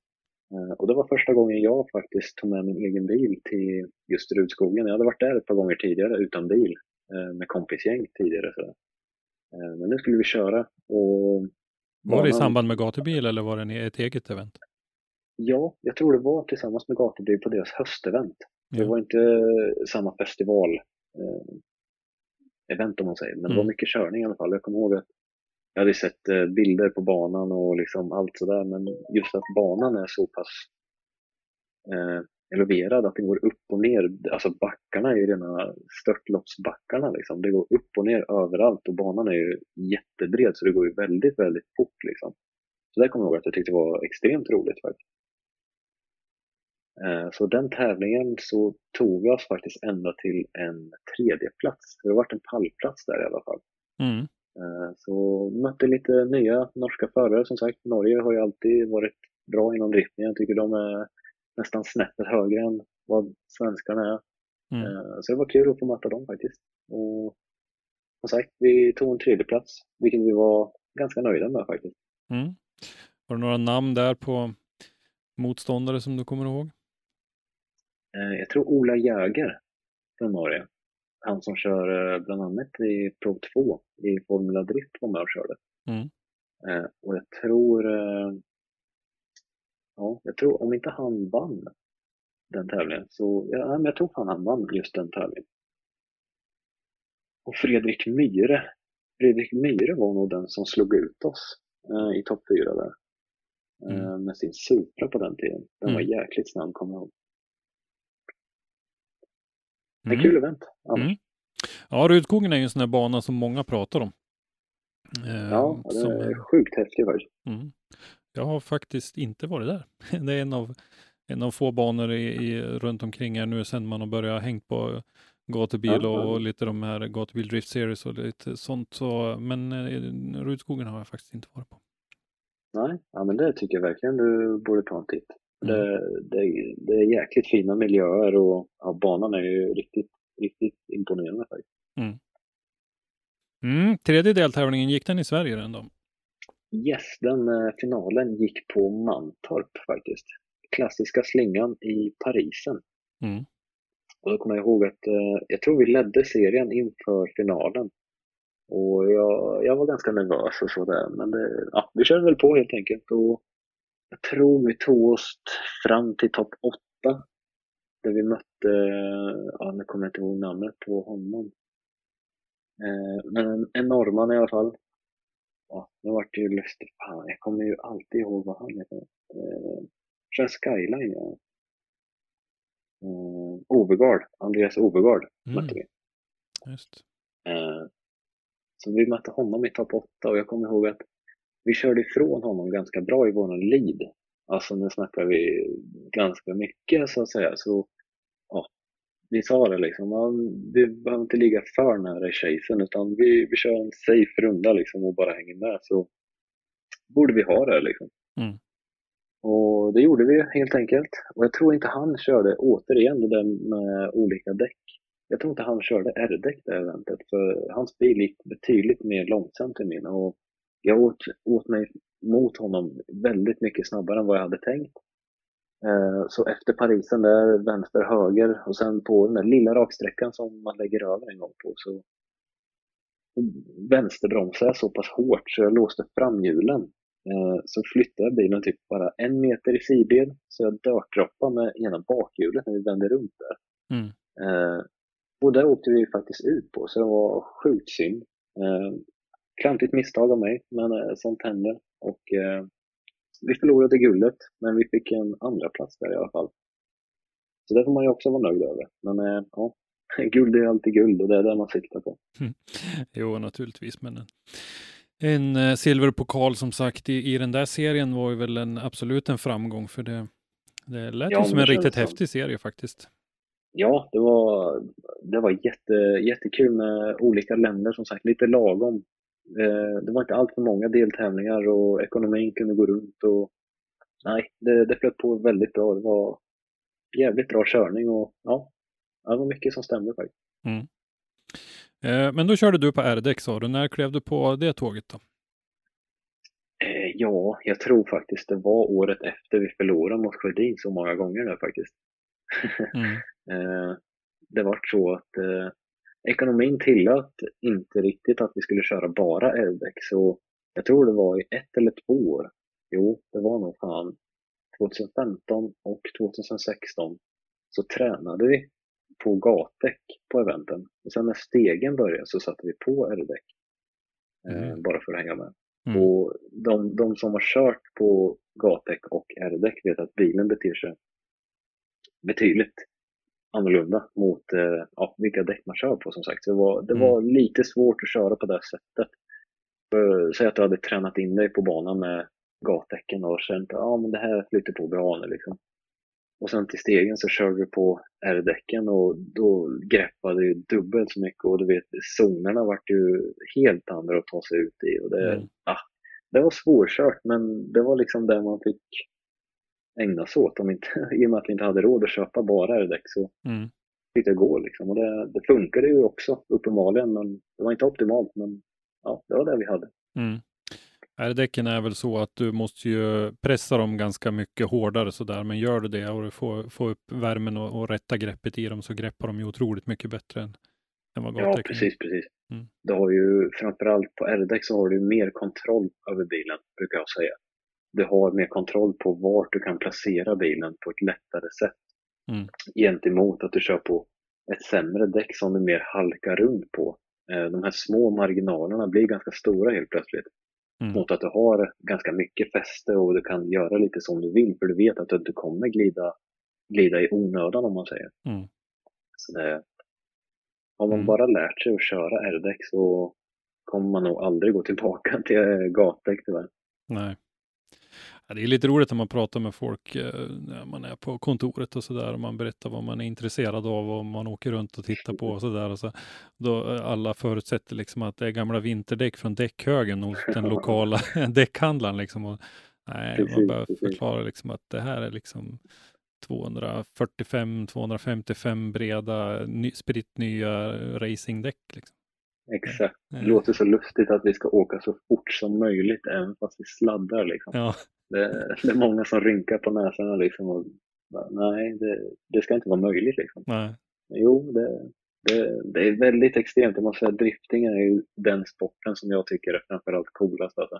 Eh, och det var första gången jag faktiskt tog med min egen bil till just Rudskogen. Jag hade varit där ett par gånger tidigare utan bil eh, med kompisgäng tidigare. Så. Men nu skulle vi köra och Var det i samband med gatubil eller var det ett eget event? Ja, jag tror det var tillsammans med Gatubil på deras höstevent. Det var inte samma festival eh, event om man säger, men det var Mm. mycket körning i alla fall. Jag kommer ihåg att jag hade sett eh, bilder på banan och liksom allt sådär, men just att banan är så pass eh, eleverad att den går upp och ner. Alltså backarna är ju rena störtloppsbackarna liksom. Det går upp och ner överallt och banan är ju jättebred så det går ju väldigt, väldigt fort liksom. Så det kommer jag ihåg att jag tyckte var extremt roligt faktiskt. Eh, så den tävlingen så tog vi oss faktiskt ända till en tredje plats. Det har varit en pallplats där i alla fall. Mm. Eh, så mötte lite nya norska förare som sagt. Norge har ju alltid varit bra inom drifting. Jag tycker de är nästan snäppet högre än vad svenskarna är. Mm. Eh, Så det var kul att få möta dem faktiskt. Och som sagt, vi tog en tredje plats, vilket vi var ganska nöjda med faktiskt. Mm. Har du några namn där på motståndare som du kommer ihåg? Eh, Jag tror Ola Jäger från Norge, han som kör eh, bland annat i Pro 2 i Formula Drift var med och körde. Mm. Eh, Och jag tror, ja, jag tror om inte han vann den tävlingen så, ja, men jag tror fan han vann just den tävlingen. Och Fredrik Myhre, Fredrik Myhre var nog den som slog ut oss i topp fyra där. Mm. Med sin Supra på den tiden. Den var Mm. jäkligt snabb kommer jag ihåg. Det är Mm. kul event. annars. Mm. Ja, Rudskogen är ju en sån där bana som många pratar om. Eh, Ja, det som är sjukt häftigt faktiskt. Mm. Jag har faktiskt inte varit där. Det är en av, en av få banor i, i, runt omkring här nu sen man har börjat hängt på gatubil Ja, och, ja. och lite de här gatubil drift series och lite sånt. Så, men eh, Rudskogen har jag faktiskt inte varit på. Nej, ja, men det tycker jag verkligen du borde ta en titt. Mm. Det, det, det är jäkligt fina miljöer och ja, banan är ju riktigt, riktigt imponerande faktiskt. Mm, tredje deltävlingen, gick den i Sverige den då? Yes, den eh, finalen gick på Mantorp faktiskt. Klassiska slingan i Parisen. Mm. Och då kommer jag ihåg att eh, jag tror vi ledde serien inför finalen. Och jag, jag var ganska nervös och sådär, men det, ja, vi körde väl på helt enkelt. Och jag tror vi tog oss fram till topp åtta. Där vi mötte, ja nu kommer jag inte ihåg namnet på honom. Eh, men en, en norrman i alla fall. Ja, nu vart det ju lustigt. Fan, jag kommer ju alltid ihåg vad han heter. Eh, kör Skyline ja. Eh, Overgard, Andreas Overgard Mm. mötte vi. Just. Eh, så vi mötte honom i topp 8 och jag kommer ihåg att vi körde ifrån honom ganska bra i våran lead. Alltså nu snackar vi ganska mycket så att säga. Så ja, vi sa det liksom, ja, vi behöver inte ligga för nära i chasen utan vi, vi kör en safe runda liksom och bara hänger med så borde vi ha det liksom. Mm. Och det gjorde vi helt enkelt. Och jag tror inte han körde, återigen det där med olika däck. Jag tror inte han körde R-däck det eventet för hans bil gick betydligt mer långsamt än min och jag åt, åt mig mot honom väldigt mycket snabbare än vad jag hade tänkt. Eh, Så efter Parisen där, vänster, höger och sen på den där lilla raksträckan som man lägger över en gång på så vänsterbromsade jag så pass hårt så jag låste framhjulen. Eh, Så flyttade jag bilen typ bara en meter i sidled så jag dörtdroppade med ena bakhjulet när vi vände runt där. Mm. Eh, och där åkte vi faktiskt ut på, så det var sjukt synd. Klantigt misstag av mig, men eh, sånt händer. Och eh, vi förlorade guldet, men vi fick en andra plats där i alla fall. Så det får man ju också vara nöjd över. Men eh, ja, guld är alltid guld och det är det man siktar på. Jo, naturligtvis, men en, en silverpokal som sagt i, i den där serien var ju väl en absolut en framgång för det, det lät Ja, ju som en riktigt som. häftig serie faktiskt. Ja, det var, det var jätte, jättekul med olika länder som sagt, lite lagom. Eh, det var inte allt för många deltävlingar och ekonomin kunde gå runt och nej, det, det flöt på väldigt bra. Det var jävligt bra körning och ja, det var mycket som stämde faktiskt. Eh, men då körde du på R-däck sa du. När klev du på det tåget då? Eh, ja, jag tror faktiskt det var året efter vi förlorade mot Sjödin så många gånger där faktiskt. Mm. Eh, det var så att ekonomin tillät inte riktigt att vi skulle köra bara R-däck så jag tror det var i ett eller två år. Jo, det var nog fan 2015 och 2016 så tränade vi på gatdäck på eventen. Och sen när stegen började så satte vi på R-däck. eh, Mm. bara för att hänga med. Mm. Och de, de som har kört på gatdäck och R-däck vet att bilen beter sig betydligt annorlunda mot eh, ja, vilka däck man kör på som sagt. Så det var, det Mm. var lite svårt att köra på det sättet. För, säg att du hade tränat in dig på banan med gatdäcken och känt att ah, men det här flyter på bra nu. Liksom. Och sen till stegen så körde du på R-däcken och då greppade du dubbelt så mycket och du vet zonerna vart ju helt andra att ta sig ut i. Och det, Mm. ah, det var svårkört men det var liksom det man fick ägna sig åt. Om inte, I och med att vi inte hade råd att köpa bara R-däck så Mm. fick det gå. Liksom. Och det, det funkade ju också uppenbarligen men det var inte optimalt men ja, det var det vi hade. Mm. R-däcken är väl så att du måste ju pressa dem ganska mycket hårdare sådär, men gör du det och du får, får upp värmen och, och rätta greppet i dem så greppar de ju otroligt mycket bättre än, än vad Ja, gatdäcken precis, precis. Mm. Du har ju framförallt på R-däck så har du mer kontroll över bilen, brukar jag säga. Du har mer kontroll på vart du kan placera bilen på ett lättare sätt. Mm. Gentemot att du kör på ett sämre däck som du mer halkar runt på. Eh, De här små marginalerna blir ganska stora helt plötsligt. Mm. Mot att du har ganska mycket fäste och du kan göra lite som du vill för du vet att du inte kommer glida, glida i onödan om man säger. Mm. Så det, har man Mm. bara lärt sig att köra R-däck så kommer man nog aldrig gå tillbaka till gatdäck tyvärr. Nej. Det är lite roligt när man pratar med folk eh, när man är på kontoret och sådär och man berättar vad man är intresserad av och man åker runt och tittar på och sådär. Så, då eh, alla förutsätter liksom att det är gamla vinterdäck från däckhögen hos den lokala däckhandlaren. Liksom. Och, nej, man Precis, precis. förklara liksom att det här är liksom 245-255 breda ny, spritt nya racingdäck. Liksom. Exakt. Det låter så lustigt att vi ska åka så fort som möjligt även fast vi sladdar liksom. Ja, Det, det är många som rynkar på näsorna liksom och nej, det, det ska inte vara möjligt liksom. nej. Jo, det, det, det är väldigt extremt. Jag måste säga drifting är ju den sporten som jag tycker är framförallt coolast. Alltså.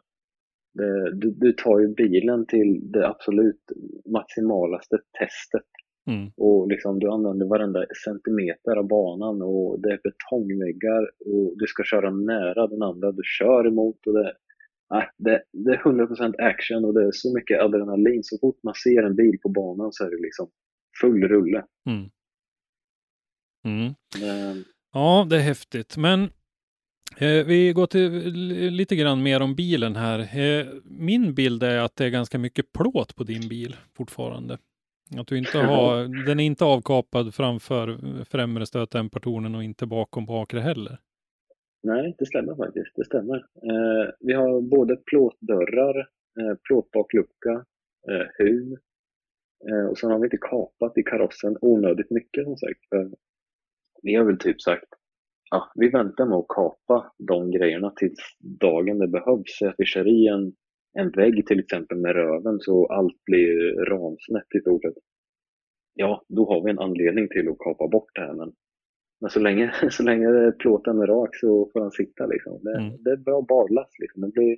Det, du, du tar ju bilen till det absolut maximalaste testet Mm. och liksom du använder varenda centimeter av banan och det är betongväggar och du ska köra nära den andra du kör emot. Och det, det, det är 100% action och det är så mycket adrenalin. Så fort man ser en bil på banan så är det liksom full rulle. Mm. Mm. Men, Ja, det är häftigt. Men eh, vi går till li- lite grann mer om bilen här. Eh, min bild är att det är ganska mycket plåt på din bil fortfarande. Att du inte har, den är inte avkapad framför främre stötdämpartornen och inte bakom bakre heller nej, det stämmer faktiskt. Det stämmer. Eh, vi har både plåtdörrar, eh, plåtbaklucka, eh, huv eh, och sen har vi inte kapat i karossen onödigt mycket som sagt. För vi har väl typ sagt ja, vi väntar med att kapa de grejerna tills dagen det behövs. Så att vi kör i en, en vägg till exempel med röven så allt blir ramsnett i stort sett. Ja, då har vi en anledning till att kapa bort det här. Men, men så, länge, så länge plåten är rak så får den sitta. Liksom. Det, Mm. det är bra barlast. Liksom. Det, blir,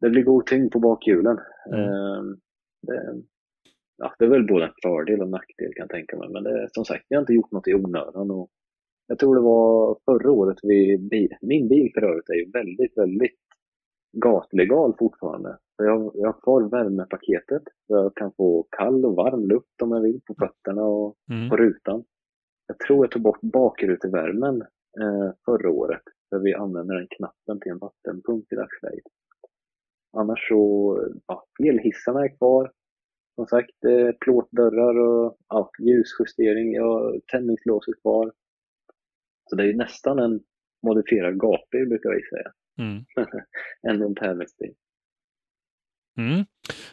det blir god tyngd på bakhjulen. Mm. Ehm, det, ja, det är väl både en fördel och en nackdel kan jag tänka mig. Men det, som sagt, vi har inte gjort något i onödan. Och jag tror det var förra året vi, min bil för övrigt är ju väldigt, väldigt gatlegal fortfarande. Jag, jag har kvar värmepaketet. Så jag kan få kall och varm luft om jag vill på fötterna och Mm. på rutan. Jag tror jag tog bort bakrutevärmen eh, förra året. För vi använder den knappen till en vattenpump i dagsläget. Annars så, ja, elhissarna är kvar. Som sagt, eh, plåtdörrar och ja, ljusjustering. Ja, tändningslås är kvar. Så det är ju nästan en modifierad gatbil brukar vi säga. Mm. En tävlingsbil. Mm.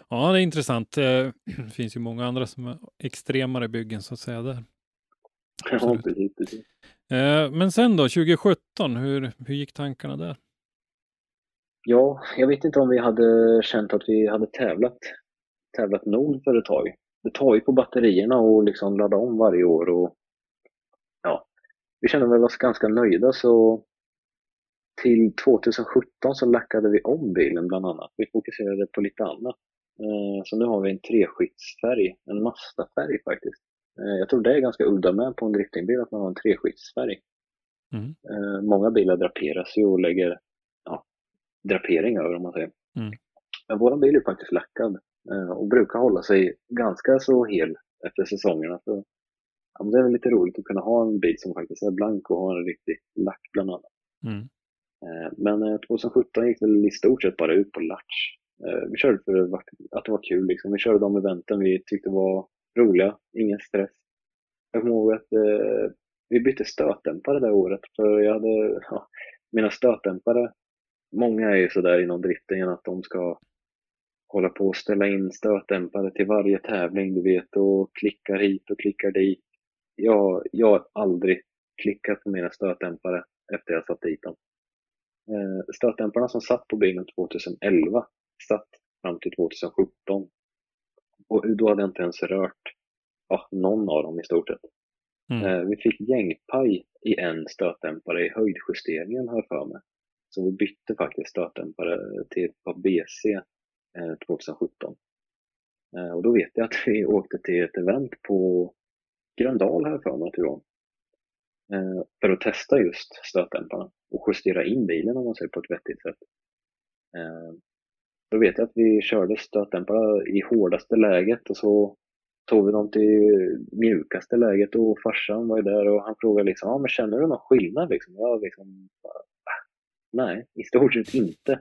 Ja, det är intressant. Eh, Det finns ju många andra som är extremare byggen så att säga där. Ja, precis. Eh, Men sen då, 2017, hur, hur gick tankarna där? Ja, jag vet inte om vi hade känt att vi hade tävlat, tävlat nog för ett tag. Det tar ju på batterierna och liksom ladda om varje år och ja, vi kände väl oss ganska nöjda så till 2017 så lackade vi om bilen bland annat. Vi fokuserade på lite annat. Eh, Så nu har vi en treskiktsfärg, en Mazda-färg faktiskt. Eh, Jag tror det är ganska udda med på en driftingbil att man har en treskiktsfärg. Mm. Eh, Många bilar draperas ju och lägger ja, drapering över om man säger. Mm. Men våran bil är faktiskt lackad eh, och brukar hålla sig ganska så hel efter säsongerna. Så, ja, det är väl lite roligt att kunna ha en bil som faktiskt är blank och har en riktig lack bland annat. Mm. Men eh, 2017 gick väl i stort sett bara ut på latch. Vi körde för att det var kul. Liksom. Vi körde de eventen vi tyckte var roliga, ingen stress. Jag kommer ihåg att eh, vi bytte stötdämpare det året. För jag hade, ja, mina stötdämpare, många är ju sådär inom driften att de ska hålla på och ställa in stötdämpare till varje tävling, du vet, och klickar hit och klickar dit. Jag, jag har aldrig klickat på mina stötdämpare efter jag satt dit dem. Eh, stötdämparna som satt på bilen 2011 satt fram till 2017. Och då hade jag inte ens rört ja, någon av dem i stort sett. Mm. Eh, Vi fick gängpaj i en stötdämpare i höjdjusteringen har jag för mig. Så vi bytte faktiskt stötdämpare till ett par BC eh, 2017. Eh, Och då vet jag att vi åkte till ett event på Gröndal här för mig att det. Eh, För att testa just stötdämparna och justera in bilen om man säger på ett vettigt sätt. Då vet jag att vi körde stötdämpare i hårdaste läget och så tog vi dem till mjukaste läget och farsan var ju där och han frågade liksom, ja men känner du någon skillnad liksom? Jag liksom, "Ah, nej, i stort sett inte.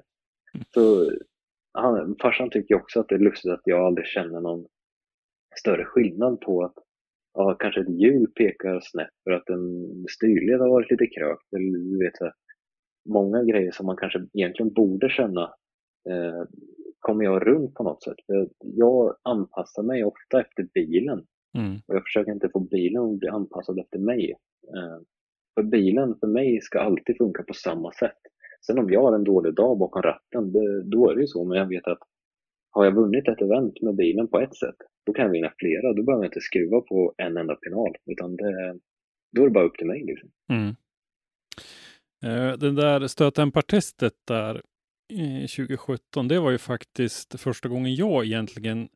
Så han, farsan tycker också att det är lustigt att jag aldrig känner någon större skillnad på att ja, kanske ett hjul pekar snett för att en styrled har varit lite krökt. Eller du vet, så här, många grejer som man kanske egentligen borde känna eh, kommer jag runt på något sätt. För jag anpassar mig ofta efter bilen Mm. och jag försöker inte få bilen att bli anpassad efter mig. Eh, för bilen för mig ska alltid funka på samma sätt. Sen om jag har en dålig dag bakom ratten, det, då är det ju så. Men jag vet att har jag vunnit ett event med bilen på ett sätt, då kan jag vinna flera. Då behöver jag inte skruva på en enda penal. Utan det, då är det bara upp till mig. Liksom. Mm. Eh, Det där stötdämpartestet där 2017, det var ju faktiskt första gången jag egentligen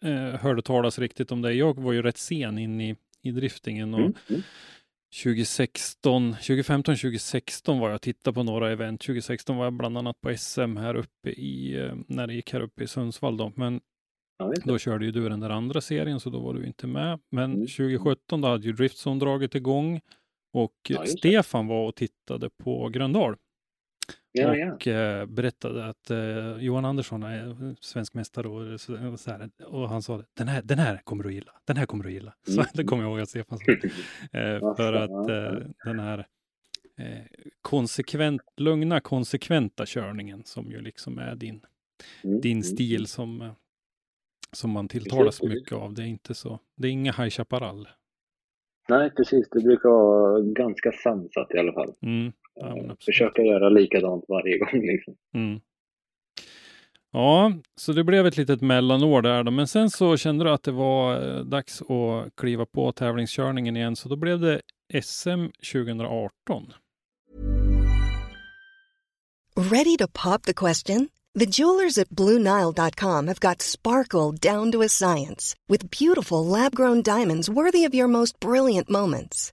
eh, hörde talas riktigt om det. Jag var ju rätt sen in i, i driftingen och Mm. Mm. 2016, 2015, 2016 var jag och tittade på några event. 2016 var jag bland annat på SM här uppe i, eh, när det gick här uppe i Sundsvall då. Men då körde ju du den där andra serien så då var du inte med. Men Mm. 2017 då hade ju Driftzone dragit igång och. Stefan var och tittade på Gröndal Ja, ja. och eh, berättade att eh, Johan Andersson är svensk mästare och, så, så här, och han sa det, den här, den här kommer du att gilla, den här kommer du att gilla. Så Mm. det kommer jag ihåg att Stefan sa. Eh, för att eh, den här eh, konsekvent, lugna, konsekventa körningen som ju liksom är din, Mm, din mm, stil som, eh, som man tilltalas precis. mycket av. Det är inte så, det är inga High Chaparral. Nej, precis. Det brukar vara ganska sansat i alla fall. Mm, ja. Försöka göra likadant varje gång. Liksom. Mm. Ja, så det blev ett litet mellanår där då. Men sen så kände du att det var eh, dags att kliva på tävlingskörningen igen. Så då blev det SM 2018. Ready to pop the question? The jewelers at BlueNile.com have got sparkle down to a science with beautiful lab grown diamonds worthy of your most brilliant moments.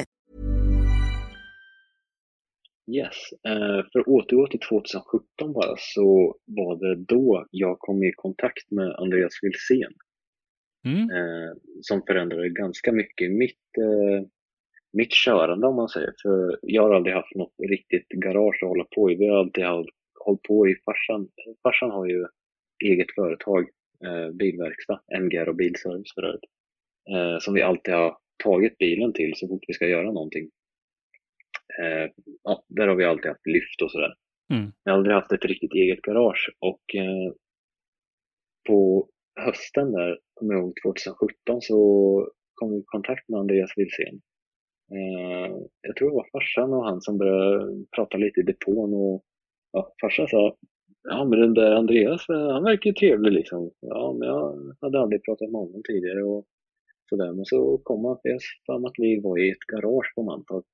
Yes, eh, för att återgå till 2017 bara så var det då jag kom i kontakt med Andreas Wilsén Mm. eh, som förändrade ganska mycket mitt, eh, mitt körande om man säger. För jag har aldrig haft något riktigt garage att hålla på i. Vi har alltid håll- hållit på i farsan. Farsan har ju eget företag, bilverkstad, MGR och bilservice för övrigt. Som vi alltid har tagit bilen till så fort vi ska göra någonting. Eh, ja, där har vi alltid haft lyft och sådär. Mm. Jag har aldrig haft ett riktigt eget garage och eh, på hösten där, kommer jag ihåg 2017, så kom vi i kontakt med Andreas Wilsén. Eh, jag tror det var farsan och han som började prata lite i depån och ja, farsan sa Ja men den där Andreas, eh, han verkar ju trevlig liksom. Ja men jag hade aldrig pratat med honom tidigare och sådär. Men så kom han, jag för att vi var i ett garage på Mantorp.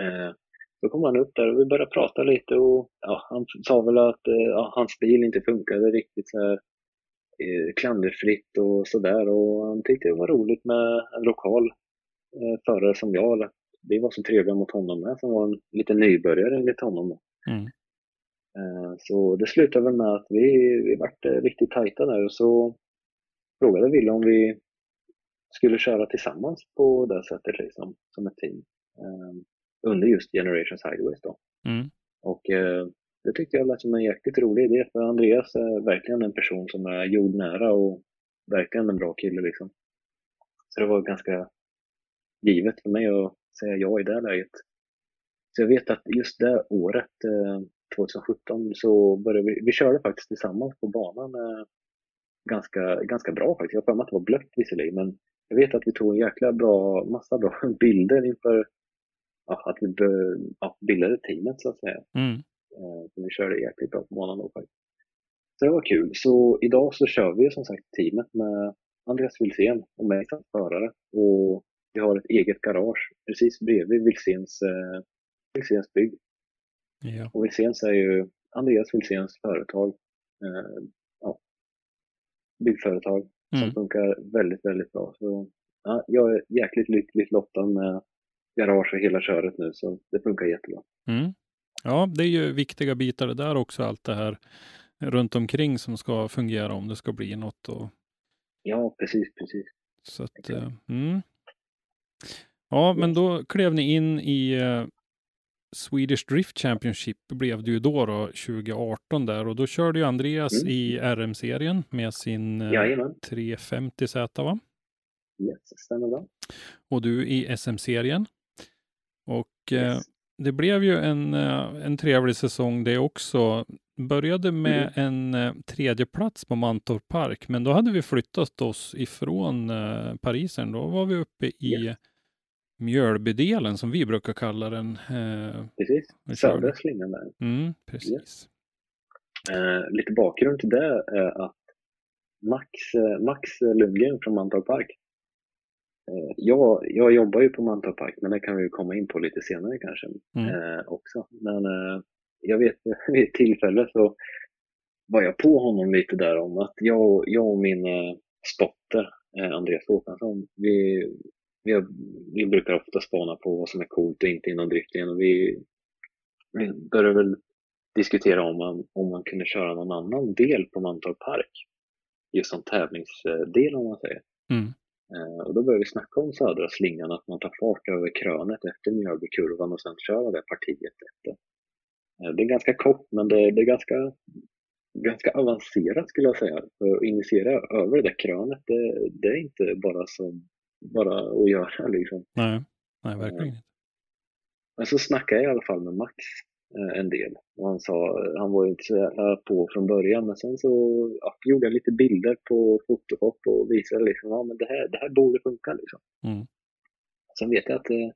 Eh, så kom han upp där och vi började prata lite och ja, han sa väl att eh, ja, hans bil inte funkade riktigt så här eh, klanderfritt och sådär och han tyckte det var roligt med en lokal förare som jag. Vi var så trevliga mot honom med som var en liten nybörjare enligt honom. Mm. Så det slutade väl med att vi, vi vart riktigt tajta där och så frågade Wille om vi skulle köra tillsammans på det sättet liksom, som ett team. Eh, Under just Generations Highways då. Mm. Och eh, det tyckte jag lät som en jäkligt rolig idé för Andreas är verkligen en person som är jordnära och verkligen en bra kille liksom. Så det var ganska givet för mig att säga ja i det läget. Så jag vet att just det året, eh, 2017, så började vi, vi körde faktiskt tillsammans på banan eh, ganska, ganska bra faktiskt. Jag har för att det var blött visserligen, men jag vet att vi tog en jäkla bra, massa bra bilder inför att vi bildade teamet så att säga. Mm. Eh, så vi körde jäkligt bra på banan då faktiskt. Så det var kul. Så idag så kör vi som sagt teamet med Andreas Wilsén och mig som förare. Och vi har ett eget garage precis bredvid Wilséns, eh, Wilséns bygg. Ja. Och Wilséns är ju Andreas Wilséns företag. Eh, ja, byggföretag som Mm. funkar väldigt, väldigt bra. Så, ja, jag är jäkligt lyckligt lottad med garage och hela köret nu så det funkar jättebra. Mm. Ja, det är ju viktiga bitar det där också, allt det här runt omkring som ska fungera om det ska bli något. Och, Ja, precis, precis. så att, eh, mm. Ja, men då klev ni in i eh, Swedish Drift Championship blev det ju då, då 2018 där och då körde ju Andreas Mm. i RM-serien med sin eh, Jajamän. 350Z va? Yes, stämmer bra. Och du i SM-serien. Och eh, Yes. det blev ju en, eh, en trevlig säsong det också. Började med en eh, tredje plats på Mantorp Park, men då hade vi flyttat oss ifrån eh, Parisen. Då var vi uppe i Yes. Mjölbydelen som vi brukar kalla den. Eh, Precis. Södra slingan där. mm, precis. Eh, lite bakgrund till det är att Max, eh, Max Lundgren från Mantorp Park. Eh, jag, jag jobbar ju på Mantorp Park, men det kan vi komma in på lite senare kanske Mm. eh, också. Men eh, jag vet vid ett tillfälle så var jag på honom lite där om att jag, jag och min spotter, Andreas Håkansson, vi, vi, vi brukar ofta spana på vad som är coolt och inte inom driften och vi, vi började väl diskutera om man, om man kunde köra någon annan del på Mantorp Park. Just som tävlingsdel om man säger. Mm. Eh, och då började vi snacka om södra slingan, att man tar fart över krönet efter Mjölbykurvan och sen kör det partiet efter. Eh, det är ganska kort men det, det är ganska, ganska avancerat skulle jag säga. För att initiera över det där krönet, det, det är inte bara som bara att göra liksom. Nej, nej, verkligen inte. Men så snackade jag i alla fall med Max eh, en del. Och han sa, han var ju inte så jävla på från början, men sen så ja, gjorde jag lite bilder på Photoshop och visade liksom, ja men det här, det här borde funka liksom. Mm. Sen vet jag att eh,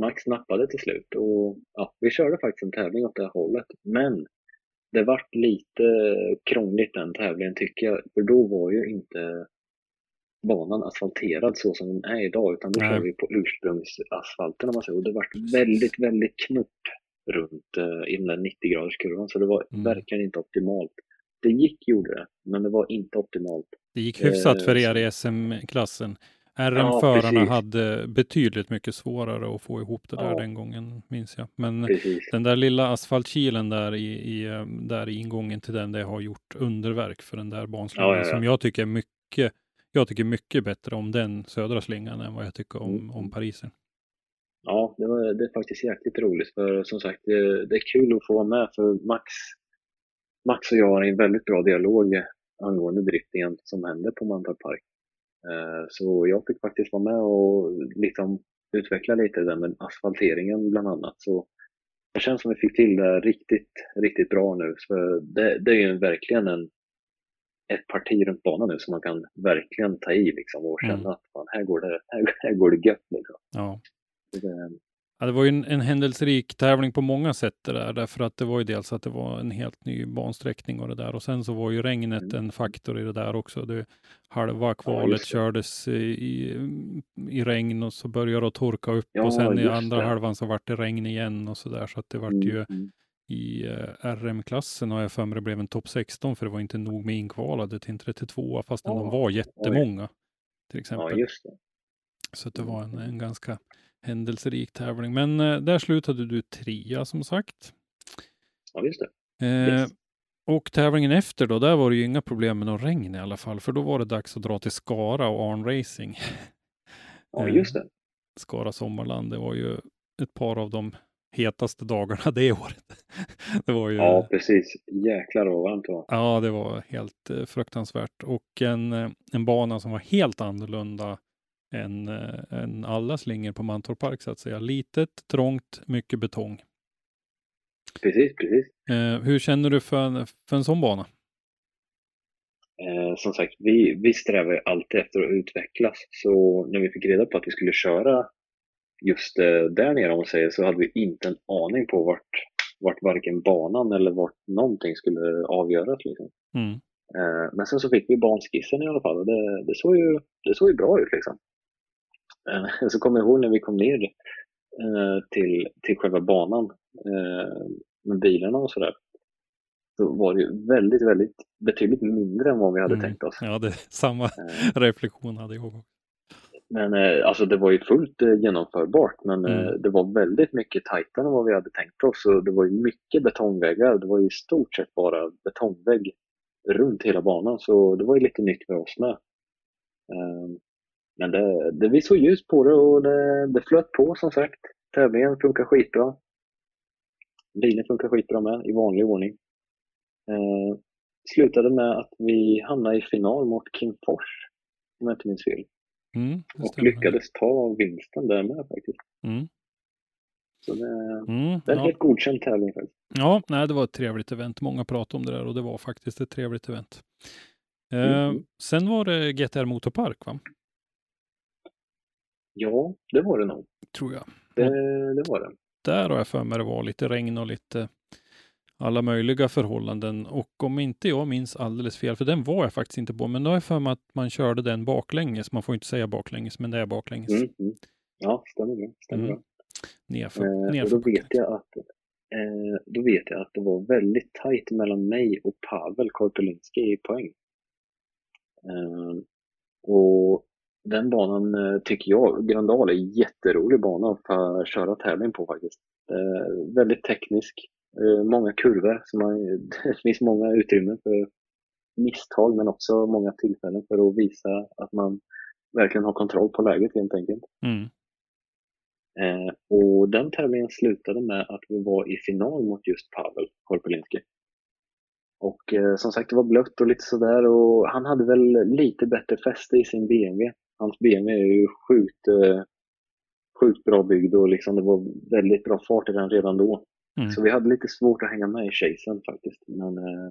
Max nappade till slut och ja, vi körde faktiskt en tävling åt det här hållet. Men det vart lite krångligt den tävlingen tycker jag, för då var ju inte banan asfalterad så som den är idag, utan då kör vi på ursprungsasfalten om man säger. Och det vart väldigt, väldigt knort runt eh, i den där 90-graderskurvan, så det var Mm. verkligen inte optimalt. Det gick gjorde det, men det var inte optimalt. Det gick hyfsat för Eh, er i SM-klassen. Ja, RM-förarna precis. hade betydligt mycket svårare att få ihop det där Ja. den gången, minns jag. Men Precis. den där lilla asfaltkilen där i, i, eh, där i ingången till den, det har gjort underverk för den där banslingan Ja, ja, ja. som jag tycker är mycket, jag tycker mycket bättre om den södra slingan än vad jag tycker om, Mm. om Parisen. Ja, det, var, det är faktiskt jäkligt roligt för som sagt det, det är kul att få vara med för Max, Max och jag har en väldigt bra dialog angående driftingen som händer på Mantorp Park. Eh, Så jag fick faktiskt vara med och liksom utveckla lite det med asfalteringen bland annat. Så det känns som vi fick till det riktigt, riktigt bra nu. Så det, det är ju verkligen en, ett parti runt banan nu som man kan verkligen ta i liksom och känna Mm. att fan, här, går det, här, här går det gött. Liksom. Ja. Ja, det var ju en, en händelserik tävling på många sätt det där, därför att det var ju dels att det var en helt ny bansträckning och det där och sen så var ju regnet Mm. en faktor i det där också. Det, halva kvalet det. kördes i, i, regn och så började det torka upp Ja, och sen i andra det. halvan så vart det regn igen och så där så att det vart mm, ju mm. i eh, RM-klassen har jag för mig det blev en topp 16 för det var inte nog med inkvalade till en 32 fastän de Ja, var jättemånga. Till Ja, exempel. just det. Så det var en, en ganska händelserik tävling. Men eh, där slutade du trea som sagt. Ja, just det. Eh, Yes. Och tävlingen efter då, där var det ju inga problem med någon regn i alla fall, för då var det dags att dra till Skara och Arn Racing. Ja, Eh, just det. Skara Sommarland, det var ju ett par av de hetaste dagarna det året. det var ju, Ja, precis. Jäklar vad varmt det var. Ja, det var helt eh, fruktansvärt. Och en, eh, en bana som var helt annorlunda än, eh, än alla slingor på Mantorp Park så att säga. Litet, trångt, mycket betong. Precis, precis. Eh, hur känner du för en, för en sån bana? Eh, som sagt, vi, vi strävar ju alltid efter att utvecklas. Så när vi fick reda på att vi skulle köra just eh, där nere om man säger så hade vi inte en aning på vart, vart varken banan eller vart någonting skulle avgöras. Liksom. Mm. Eh, men sen så fick vi banskissen i alla fall och det, det, såg, ju, det såg ju bra ut. Liksom. Eh, så kommer jag ihåg när vi kom ner eh, till, till själva banan eh, med bilarna och sådär. Så var det ju väldigt, väldigt betydligt mindre än vad vi hade Mm. tänkt oss. Ja, det samma Eh, reflektion hade jag också. Men eh, alltså det var ju fullt eh, genomförbart men eh, Mm. det var väldigt mycket tajtare än vad vi hade tänkt oss. Och det var ju mycket betongväggar. Det var ju i stort sett bara betongvägg runt hela banan så det var ju lite nytt för oss med. Men det, det, vi såg ljus på det och det, det flöt på som sagt. Tävlingen funkar skitbra. Bilen funkar skitbra med i vanlig ordning. Eh, slutade med att vi hamnade i final mot Kim Fors om jag inte minns fel. Mm, Och lyckades ta vinsten där med faktiskt. Mm. Så det, Mm, det är en ja. helt godkänd tävling faktiskt. ja, nej, det var ett trevligt event. Många pratade om det där och det var faktiskt ett trevligt event. Eh, Mm. Sen var det GTR Motorpark, va? Ja, det var det nog. tror jag. Det, det var det. Där har jag för mig det var lite regn och lite alla möjliga förhållanden. Och om inte jag minns alldeles fel, för den var jag faktiskt inte på, men då har jag för mig att man körde den baklänges. Man får inte säga baklänges, men det är baklänges. Mm, mm. Ja, stämmer bra. Stämmer Mm. bra. Nerför, Eh, och nerför då vet, jag att, eh, då vet jag att det var väldigt tajt mellan mig och Pavel Korpelinski i poäng. Eh, och den banan eh, tycker jag, Gröndal är en jätterolig bana för att köra tävling på faktiskt. Eh, väldigt teknisk, eh, många kurvor, så man, det finns många utrymmen för misstag men också många tillfällen för att visa att man verkligen har kontroll på läget helt enkelt. Mm. Eh, och den tävlingen slutade med att vi var i final mot just Pavel Korpelinski. Och eh, som sagt, det var blött och lite sådär och han hade väl lite bättre fäste i sin BMW. Hans BMW är ju sjukt, eh, sjukt bra byggd och liksom det var väldigt bra fart i den redan då. Mm. Så vi hade lite svårt att hänga med i chasen faktiskt. Men eh,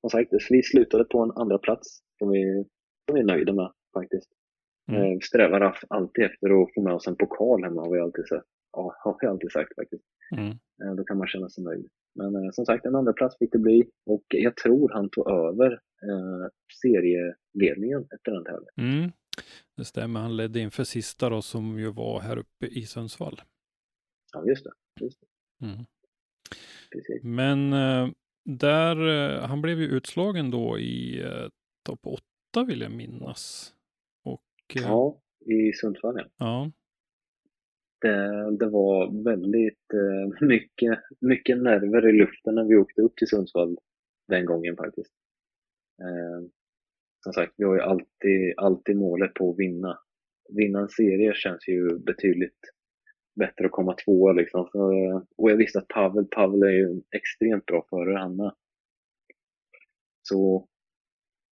som sagt, vi slutade på en andra plats som vi, som vi är nöjda med faktiskt. Mm. Eh, strävar alltid efter att få med oss en pokal hemma har vi alltid sagt, ja, har vi alltid sagt faktiskt. Mm. Eh, Då kan man känna sig nöjd. Men eh, som sagt, en andra plats fick det bli och jag tror han tog över eh, serieledningen efter den tävlingen. Mm. Det stämmer, han ledde inför sista då som ju var här uppe i Sundsvall. Ja, just det. Just det. Mm. Men eh, där, eh, han blev ju utslagen då i eh, topp åtta vill jag minnas. Och Ja, i Sundsvall ja. ja. Det, det var väldigt mycket, mycket nerver i luften när vi åkte upp till Sundsvall den gången faktiskt. Som sagt, vi har ju alltid, alltid målet på att vinna. Vinna en serie känns ju betydligt bättre att komma tvåa liksom. Så, och jag visste att Pavel, Pavel är ju en extremt bra förare Hanna. Så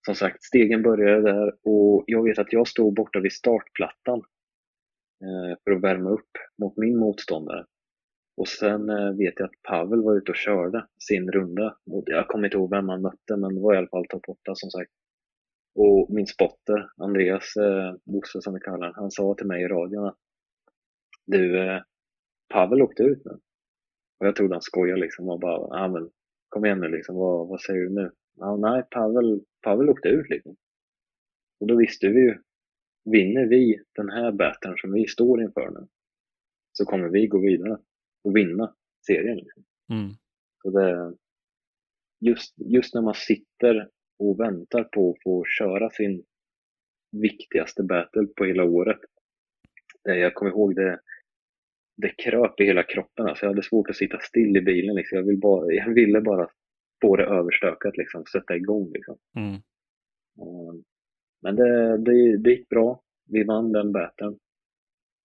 som sagt, stegen började där och jag vet att jag stod borta vid startplattan eh, för att värma upp mot min motståndare. Och sen eh, vet jag att Pavel var ute och körde sin runda. Och jag kommer inte ihåg vem han mötte, men det var i alla fall topp 8 som sagt. Och min spotter, Andreas eh, Bosse som vi kallar han sa till mig i radion att du, eh, Pavel åkte ut nu. Och jag trodde han skojade liksom och bara, ja men kom igen nu liksom, vad, vad säger du nu? Ja, nej, Pavel, Pavel åkte ut liksom. Och då visste vi ju, vinner vi den här battern som vi står inför nu, så kommer vi gå vidare och vinna serien. Liksom. Mm. Så det, just, just när man sitter och väntar på att få köra sin viktigaste battle på hela året. Jag kommer ihåg det, det kröp i hela kroppen. Alltså jag hade svårt att sitta still i bilen. Liksom. Jag, vill bara, jag ville bara få det överstökat, liksom, sätta igång. Liksom. Mm. Ehm, men det, det, det gick bra. Vi vann den battlen.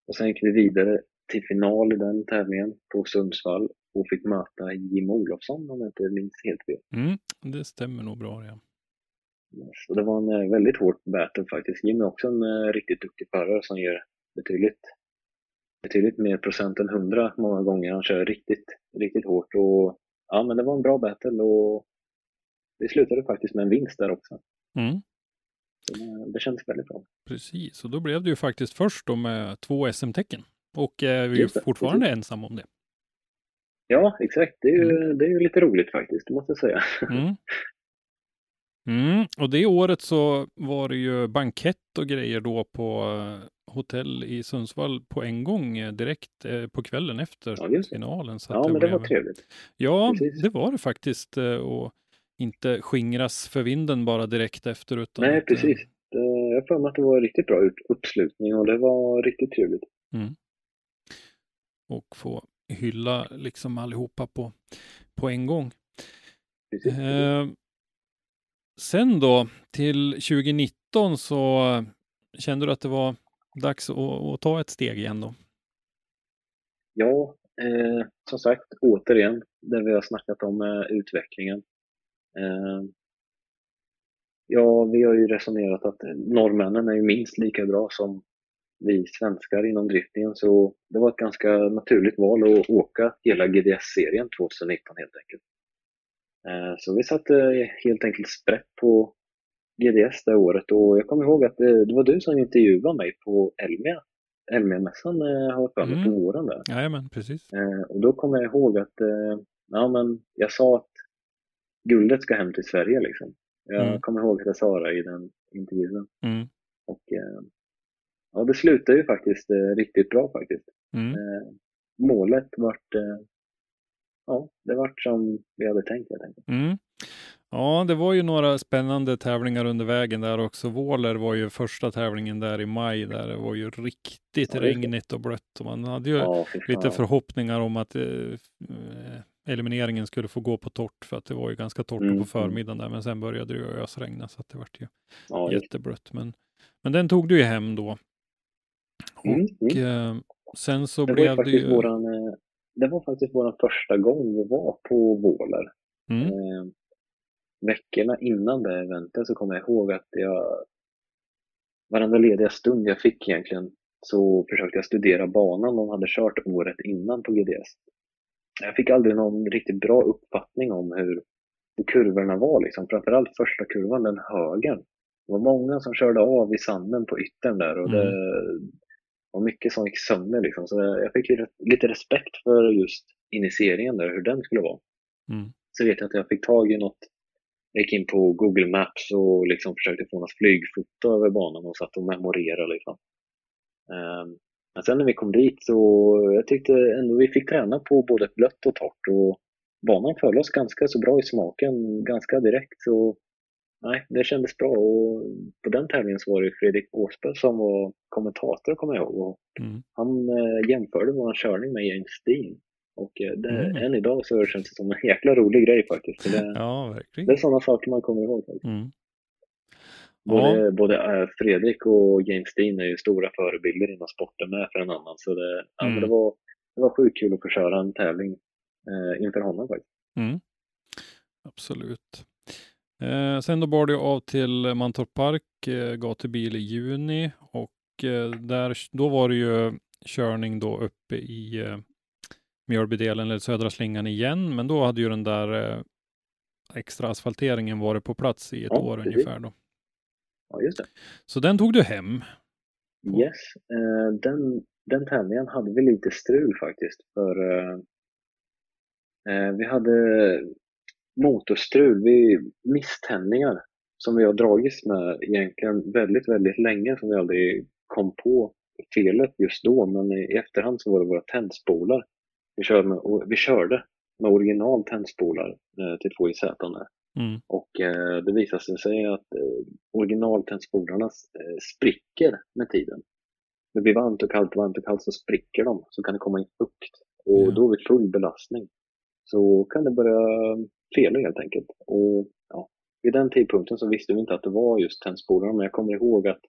Och sen gick vi vidare till final i den tävlingen på Sundsvall och fick möta Jim Olofsson om jag inte minns helt fel. Mm. Det stämmer nog bra. Ja. Så det var en eh, väldigt hård battle faktiskt. Jim är också en eh, riktigt duktig förare som ger betydligt, betydligt mer procent än 100 många gånger. Han kör riktigt, riktigt hårt och ja, men det var en bra battle och det slutade faktiskt med en vinst där också. Mm. Det, det kändes väldigt bra. Precis, och då blev du ju faktiskt först då med två SM-tecken. Och eh, vi är Just det, fortfarande precis. ensamma om det. Ja, exakt. Det är ju, det är ju lite roligt faktiskt, det måste jag säga. Mm. Mm. Och det året så var det ju bankett och grejer då på eh, hotell i Sundsvall på en gång eh, direkt eh, på kvällen efter Ja, finalen. Så Ja, men det var trevligt. Ja, Precis. det var det faktiskt. Och inte skingras för vinden bara direkt efter. Utan Nej, att, precis. Jag för mig att det var riktigt bra ut- uppslutning och det var riktigt trevligt. Och få hylla liksom allihopa på, på en gång. Precis. Eh, sen då till 2019 så kände du att det var dags att, att ta ett steg igen då? Ja, eh, som sagt, återigen, det vi har snackat om eh, utvecklingen. Eh, ja, vi har ju resonerat att norrmännen är ju minst lika bra som vi svenskar inom driftningen, så det var ett ganska naturligt val att åka hela GDS-serien 2019 helt enkelt. Eh, så vi satte helt enkelt sprätt på GDS det året och jag kommer ihåg att det, det var du som intervjuade mig på Elmia, Elmia-mässan eh, har jag för mig, Mm. på våren där. Jajamän, precis. Eh, och då kommer jag ihåg att eh, ja, men jag sa att guldet ska hem till Sverige. Liksom. Jag Mm. kommer ihåg att jag sa det i den intervjun. Mm. Och, eh, ja, det slutade ju faktiskt eh, riktigt bra faktiskt. Mm. Eh, målet vart, eh, ja, det vart som vi hade tänkt helt enkelt. Mm. Ja, det var ju några spännande tävlingar under vägen där också. Våler var ju första tävlingen där i maj där det var ju riktigt Ja, regnigt och blött och man hade ju Ja, fan. lite förhoppningar om att eh, eh, elimineringen skulle få gå på torrt för att det var ju ganska torrt Mm, på förmiddagen där men sen började det ju ösregna så att det vart ju ja, jätteblött. Men, men den tog du ju hem då. mm, Och mm. eh, sen så Det blev det ju... våran, eh, det var faktiskt våran första gång vi var på Våler. Mm, Eh, veckorna innan det eventet så kommer jag ihåg att jag varenda lediga stund jag fick egentligen så försökte jag studera banan de hade kört året innan på GDS. Jag fick aldrig någon riktigt bra uppfattning om hur, hur kurvorna var liksom. Framförallt första kurvan, den högen. Det var många som körde av i sanden på yttern där och det var mycket som gick sönder liksom. Så jag fick lite, respekt för just initieringen där, hur den skulle vara. mm, Så vet jag att jag fick tag i något, jag gick in på Google Maps och liksom försökte få något flygfoto över banan och satt och memorerade. Liksom. Ehm, men sen när vi kom dit så jag tyckte ändå vi fick träna på både blött och torrt och banan föll oss ganska så bra i smaken ganska direkt. Så nej, det kändes bra och på den tävlingen så var det Fredrik Åsberg som var kommentator kommer jag ihåg. Och mm, han eh, jämförde vår körning med James Dean. Och eh, det, Mm. än idag så känns det som en jäkla rolig grej faktiskt. Det, ja, det är sådana saker man kommer ihåg. Faktiskt. Mm. Både, både eh, Fredrik och James Dean är ju stora förebilder inom sporten med för en annan. Så det, ja, Mm. men det, var, det var sjukt kul att få köra en tävling eh, inför honom faktiskt. Mm. Absolut. Eh, sen då bar det av till Mantorp Park, eh, gatubil i juni och eh, där, då var det ju körning då uppe i eh, Mjölbydelen eller södra slingan igen, men då hade ju den där eh, extra asfalteringen varit på plats i ett Ja, år precis. ungefär då. Ja, just det. Så den tog du hem. Yes, eh, den, den tävlingen hade vi lite strul faktiskt. För eh, eh, vi hade motorstrul, vi misständningar som vi har dragits med egentligen väldigt, väldigt länge som vi aldrig kom på felet just då. Men i efterhand så var det våra tändspolar. Vi körde med, vi körde med original tändspolar eh, till 2JZ där. Mm. Och eh, det visade sig att eh, originaltändspolarna eh, spricker med tiden. Det blir varmt och kallt, varmt och kallt så spricker de. Så kan det komma in fukt. Och Ja. då vid full belastning så kan det börja fela helt enkelt. Och ja, vid den tidpunkten så visste vi inte att det var just tändspolarna. Men jag kommer ihåg att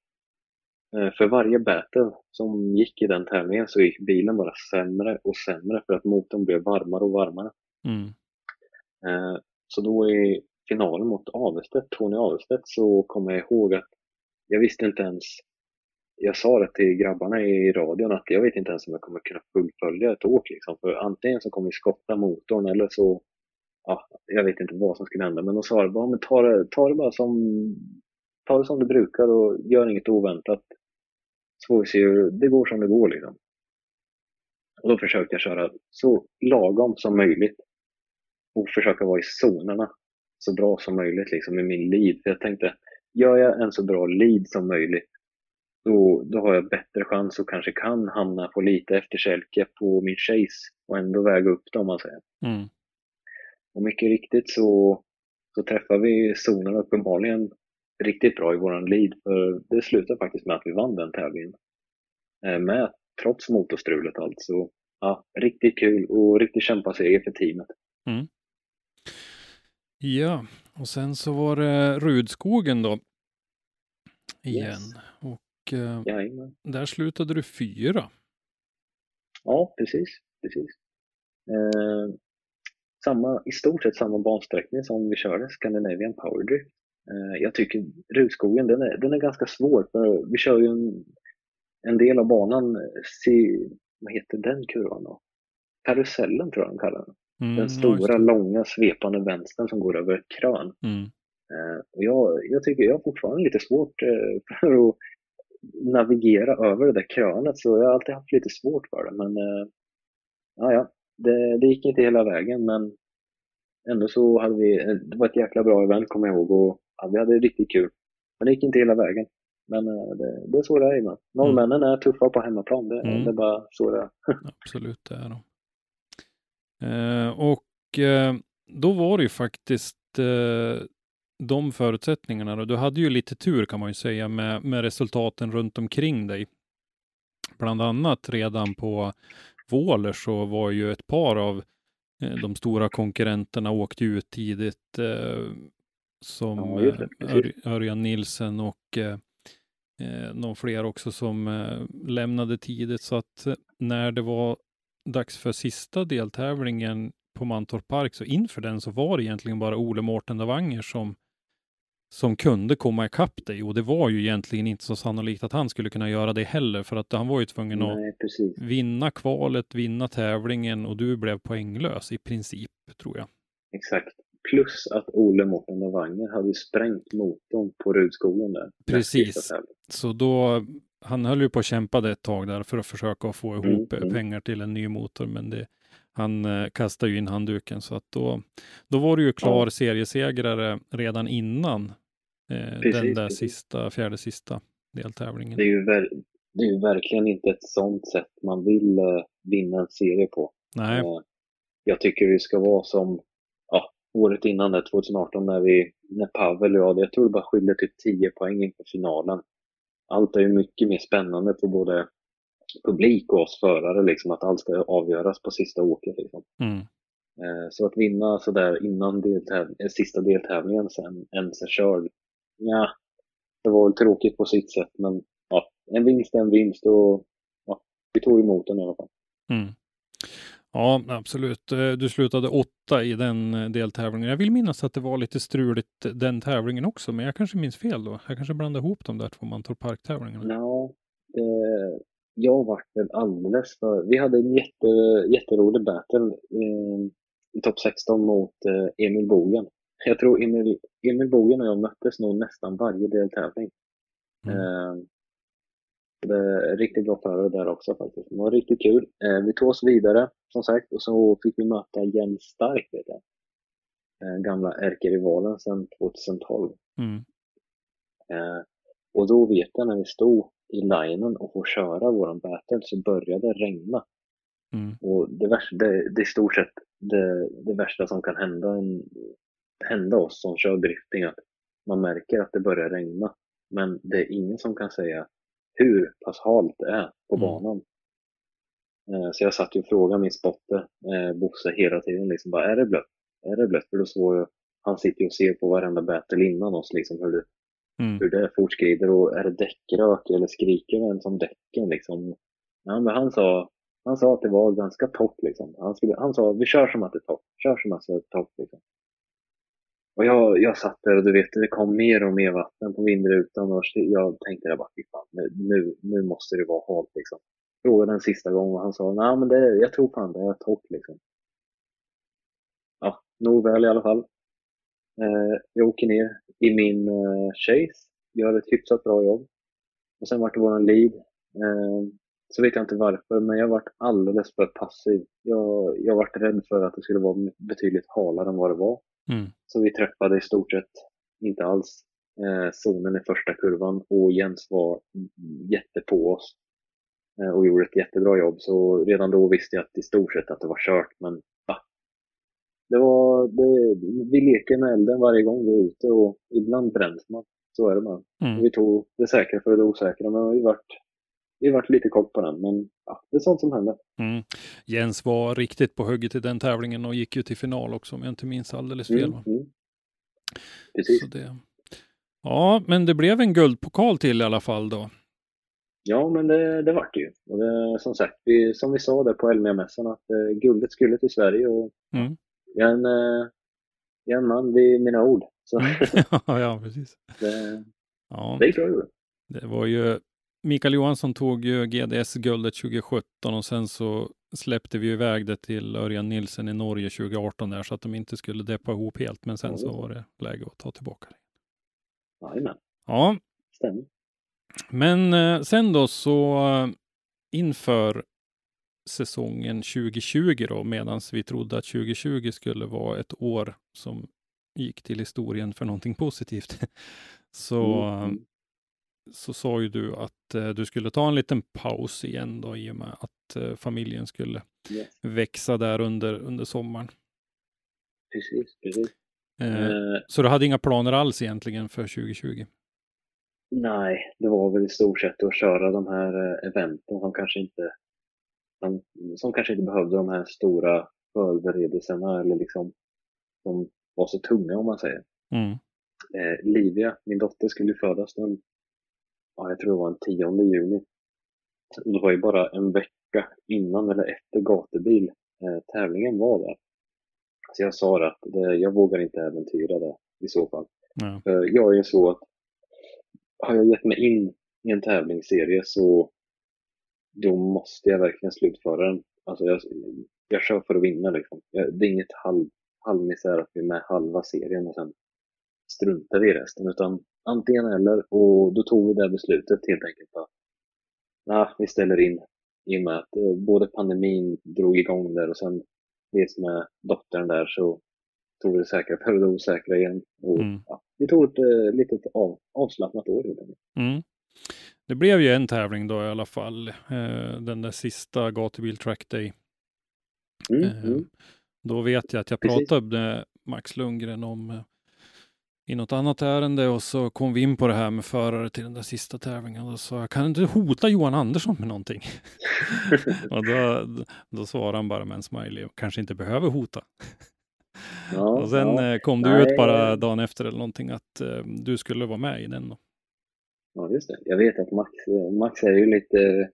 eh, för varje battle som gick i den tävlingen så gick bilen bara sämre och sämre för att motorn blev varmare och varmare. Mm. Eh, Så då i finalen mot Avestedt, Tony Avestedt, så kommer jag ihåg att jag visste inte ens, jag sa det till grabbarna i radion att jag vet inte ens om jag kommer kunna fullfölja ett åk liksom. För antingen så kommer vi skotta motorn eller så, ja, jag vet inte vad som skulle hända. Men de sa bara, men ta det, ta det bara som, ta det som du brukar och gör inget oväntat. Så får vi se hur, det går som det går liksom. Och då försökte jag köra så lagom som möjligt och försöka vara i zonerna så bra som möjligt liksom i min lead. För jag tänkte, gör jag en så bra lead som möjligt då, då har jag bättre chans och kanske kan hamna på lite efterkälke på min chase och ändå väga upp det om man säger. Mm. Och mycket riktigt så, så träffar vi zonerna uppenbarligen riktigt bra i våran lead. För det slutade faktiskt med att vi vann den tävlingen. Eh, Med, trots motorstrulet alltså. Ja, riktigt kul och riktigt kämpaseger för teamet. Ja, och sen så var det Rudskogen då. Igen. Yes. Och Jajamän. där slutade du fyra. Ja, precis. precis. Eh, samma, I stort sett samma bansträckning som vi körde, Scandinavian Power Drift. Eh, jag tycker Rudskogen, den är, den är ganska svår för vi kör ju en, en del av banan, eh, se, vad heter den kurvan då? Karusellen tror jag de kallar den. Mm, Den stora, långa, svepande vänstern som går över ett krön. Mm. Eh, och jag, jag tycker jag har fortfarande lite svårt eh, för att navigera över det där krönet så jag har alltid haft lite svårt för det. Men eh, ja, ja, det, det gick inte hela vägen men ändå så hade vi, eh, det var ett jäkla bra event kommer jag ihåg och ja, vi hade riktigt kul. Men det gick inte hela vägen. Men eh, det, det är så det är ibland. Norrmännen är tuffa på hemmaplan, det, Mm. det är bara så det är. Absolut, det är de. Eh, och eh, då var det ju faktiskt eh, de förutsättningarna. Då. Du hade ju lite tur kan man ju säga med, med resultaten runt omkring dig. Bland annat redan på Våler så var ju ett par av eh, de stora konkurrenterna åkte ut tidigt. Eh, som Ja, eh. Ör, Örjan Nilsen och eh, eh, någon fler också som eh, lämnade tidigt. Så att när det var dags för sista deltävlingen på Mantorp Park, så inför den så var det egentligen bara Ole Mårten Davanger som, som kunde komma ikapp dig. Och det var ju egentligen inte så sannolikt att han skulle kunna göra det heller, för att han var ju tvungen att Nej, precis. vinna kvalet, vinna tävlingen och du blev poänglös i princip, tror jag. Exakt. Plus att Ole Mårten Davanger hade ju sprängt motorn på Rudskogen där. Precis. Så då, han höll ju på och kämpade ett tag där för att försöka få ihop Mm, mm. pengar till en ny motor, men det, han eh, kastade ju in handduken så att då, då var du ju klar Ja. seriesegrare redan innan eh, Precis, den där precis. sista, fjärde sista deltävlingen. Det är, ju det är ju verkligen inte ett sånt sätt man vill eh, vinna en serie på. Nej, Eh, jag tycker det ska vara som ja, året innan, där, 2018, när, vi, när Pavel och jag, jag tror det bara skilde typ 10 poäng inför finalen. Allt är ju mycket mer spännande för både publik och oss förare, liksom, att allt ska avgöras på sista åket. Liksom. mm, Eh, Så att vinna sådär innan deltäv- eh, sista deltävlingen sen ens är körd, ja, det var väl tråkigt på sitt sätt, men ja, en vinst är en vinst och ja, vi tog emot den i alla fall. mm. Ja, absolut. Eh, Du slutade åtta i den eh, deltävlingen. Jag vill minnas att det var lite struligt den tävlingen också, men jag kanske minns fel då. Jag kanske blandade ihop de där två Mantorp Park-tävlingarna. Ja, eh, jag vart väl alldeles för... Vi hade en jätte, jätterolig battle eh, i topp 16 mot eh, Emil Bogen. Jag tror Emil, Emil Bogen och jag möttes nog nästan varje deltävling. Mm. Eh, det riktigt bra förare där också faktiskt. Det var riktigt kul. Eh, vi tog oss vidare som sagt och så fick vi möta Jens Stark, vet jag. Eh, gamla ärkerivalen sedan 2012. Mm. Eh, och då vet jag när vi stod i linen och får köra våran battle så började det regna. Mm. Och det, värsta, det, det är i stort sett det, det värsta som kan hända, en, hända oss som kör drifting, att man märker att det börjar regna. Men det är ingen som kan säga hur pass halt det är på Mm. banan. Eh, Så jag satt ju och frågade min spotter, eh, Bosse, hela tiden liksom bara, är det blött? Är det blött? För då såg jag, han sitter ju och ser på varenda battle innan oss liksom hur det, Mm. hur det fortskrider och är det däckrök eller skriker den som däcken liksom? Ja, men han sa, han sa att det var ganska torrt liksom. Han, skulle, han sa, vi kör som att det är torrt, kör som att det är torrt liksom. Och jag, jag satt där och du vet, det kom mer och mer vatten på vindrutan och jag tänkte jag bara, fan, nu, nu måste det vara halt liksom. Frågade en sista gång och han sa, nej men det, jag tror fan det är torrt liksom. Ja, nog väl i alla fall. Eh, jag åker ner i min eh, chase, gör ett hyfsat bra jobb. Och sen vart det våran lead. Eh, så vet jag inte varför, men jag vart alldeles för passiv. Jag, jag vart rädd för att det skulle vara betydligt halare än vad det var. Mm. Så vi träffade i stort sett inte alls eh, zonen i första kurvan och Jens var jätte på oss eh, och gjorde ett jättebra jobb. Så redan då visste jag att i stort sett att det var kört. Men ja, det var, det, vi leker med elden varje gång vi är ute och ibland bränns man. Så är det bara. Mm. Vi tog det säkra för det osäkra, men vi vart, vi vart lite kort på den. Men ja, det är sånt som händer. Mm. Jens var riktigt på hugget i den tävlingen och gick ju till final också om jag inte minns alldeles fel. Mm, mm. Precis. Det... Ja, men det blev en guldpokal till i alla fall då. Ja, men det, det vart det ju. Och det, som sagt, vi, som vi sa där på Elmia-mässan, att eh, guldet skulle till Sverige och Mm. jag är en, eh, jag är en man vid mina ord. Så ja, precis. det, Ja, det gick bra det var ju Mikael Johansson tog ju GDS-guldet 2017 och sen så släppte vi iväg det till Örjan Nilsen i Norge 2018 där så att de inte skulle deppa ihop helt. Men sen så var det läge att ta tillbaka det. Jajamän, Ja, stämmer. Men eh, sen då så eh, inför säsongen 2020 då, medan vi trodde att 2020 skulle vara ett år som gick till historien för någonting positivt, så, Mm, mm. Så sa ju du att eh, du skulle ta en liten paus igen då i och med att eh, familjen skulle Yes. växa där under, under sommaren. Precis, precis. Eh, Eh, så du hade inga planer alls egentligen för 2020? nej, det var väl i stort sett att köra de här eh, eventen som kanske inte som, som kanske inte behövde de här stora förberedelserna eller liksom som var så tunga om man säger. Mm. eh, Livia, min dotter, skulle födas den, ja, jag tror det var den 10 juni. Och det var ju bara en vecka innan eller efter gatubil eh, tävlingen var där. Så jag sa att det, jag vågar inte äventyra det i så fall. Ja. För jag är ju så att har jag gett mig in i en tävlingsserie så då måste jag verkligen slutföra den. Alltså jag, jag kör för att vinna liksom. Jag, det är inget halv, halvmisär att vi är med halva serien och sen struntar vi i resten. Utan antingen eller. Och då tog vi det beslutet helt enkelt att nah, vi ställer in. I och med att eh, både pandemin drog igång där och sen det med dottern där så tog vi det säkra för det osäkra igen. Och, Mm. ja, vi tog ett eh, litet av, avslappnat år helt enkelt. Mm. Det blev ju en tävling då i alla fall. Eh, den där sista gatubil track day. Mm, Eh, mm. Då vet jag att jag Precis. pratade med Max Lundgren om eh, i något annat ärende och så kom vi in på det här med förare till den där sista tävlingen. Och så jag kan inte hota Johan Andersson med någonting. och då, då svarade han bara med en smiley och kanske inte behöver hota. Ja, och sen ja. eh, kom du Nej, ut bara dagen efter eller någonting att eh, du skulle vara med i den. Då. Ja, just det. Jag vet att Max, Max är ju lite,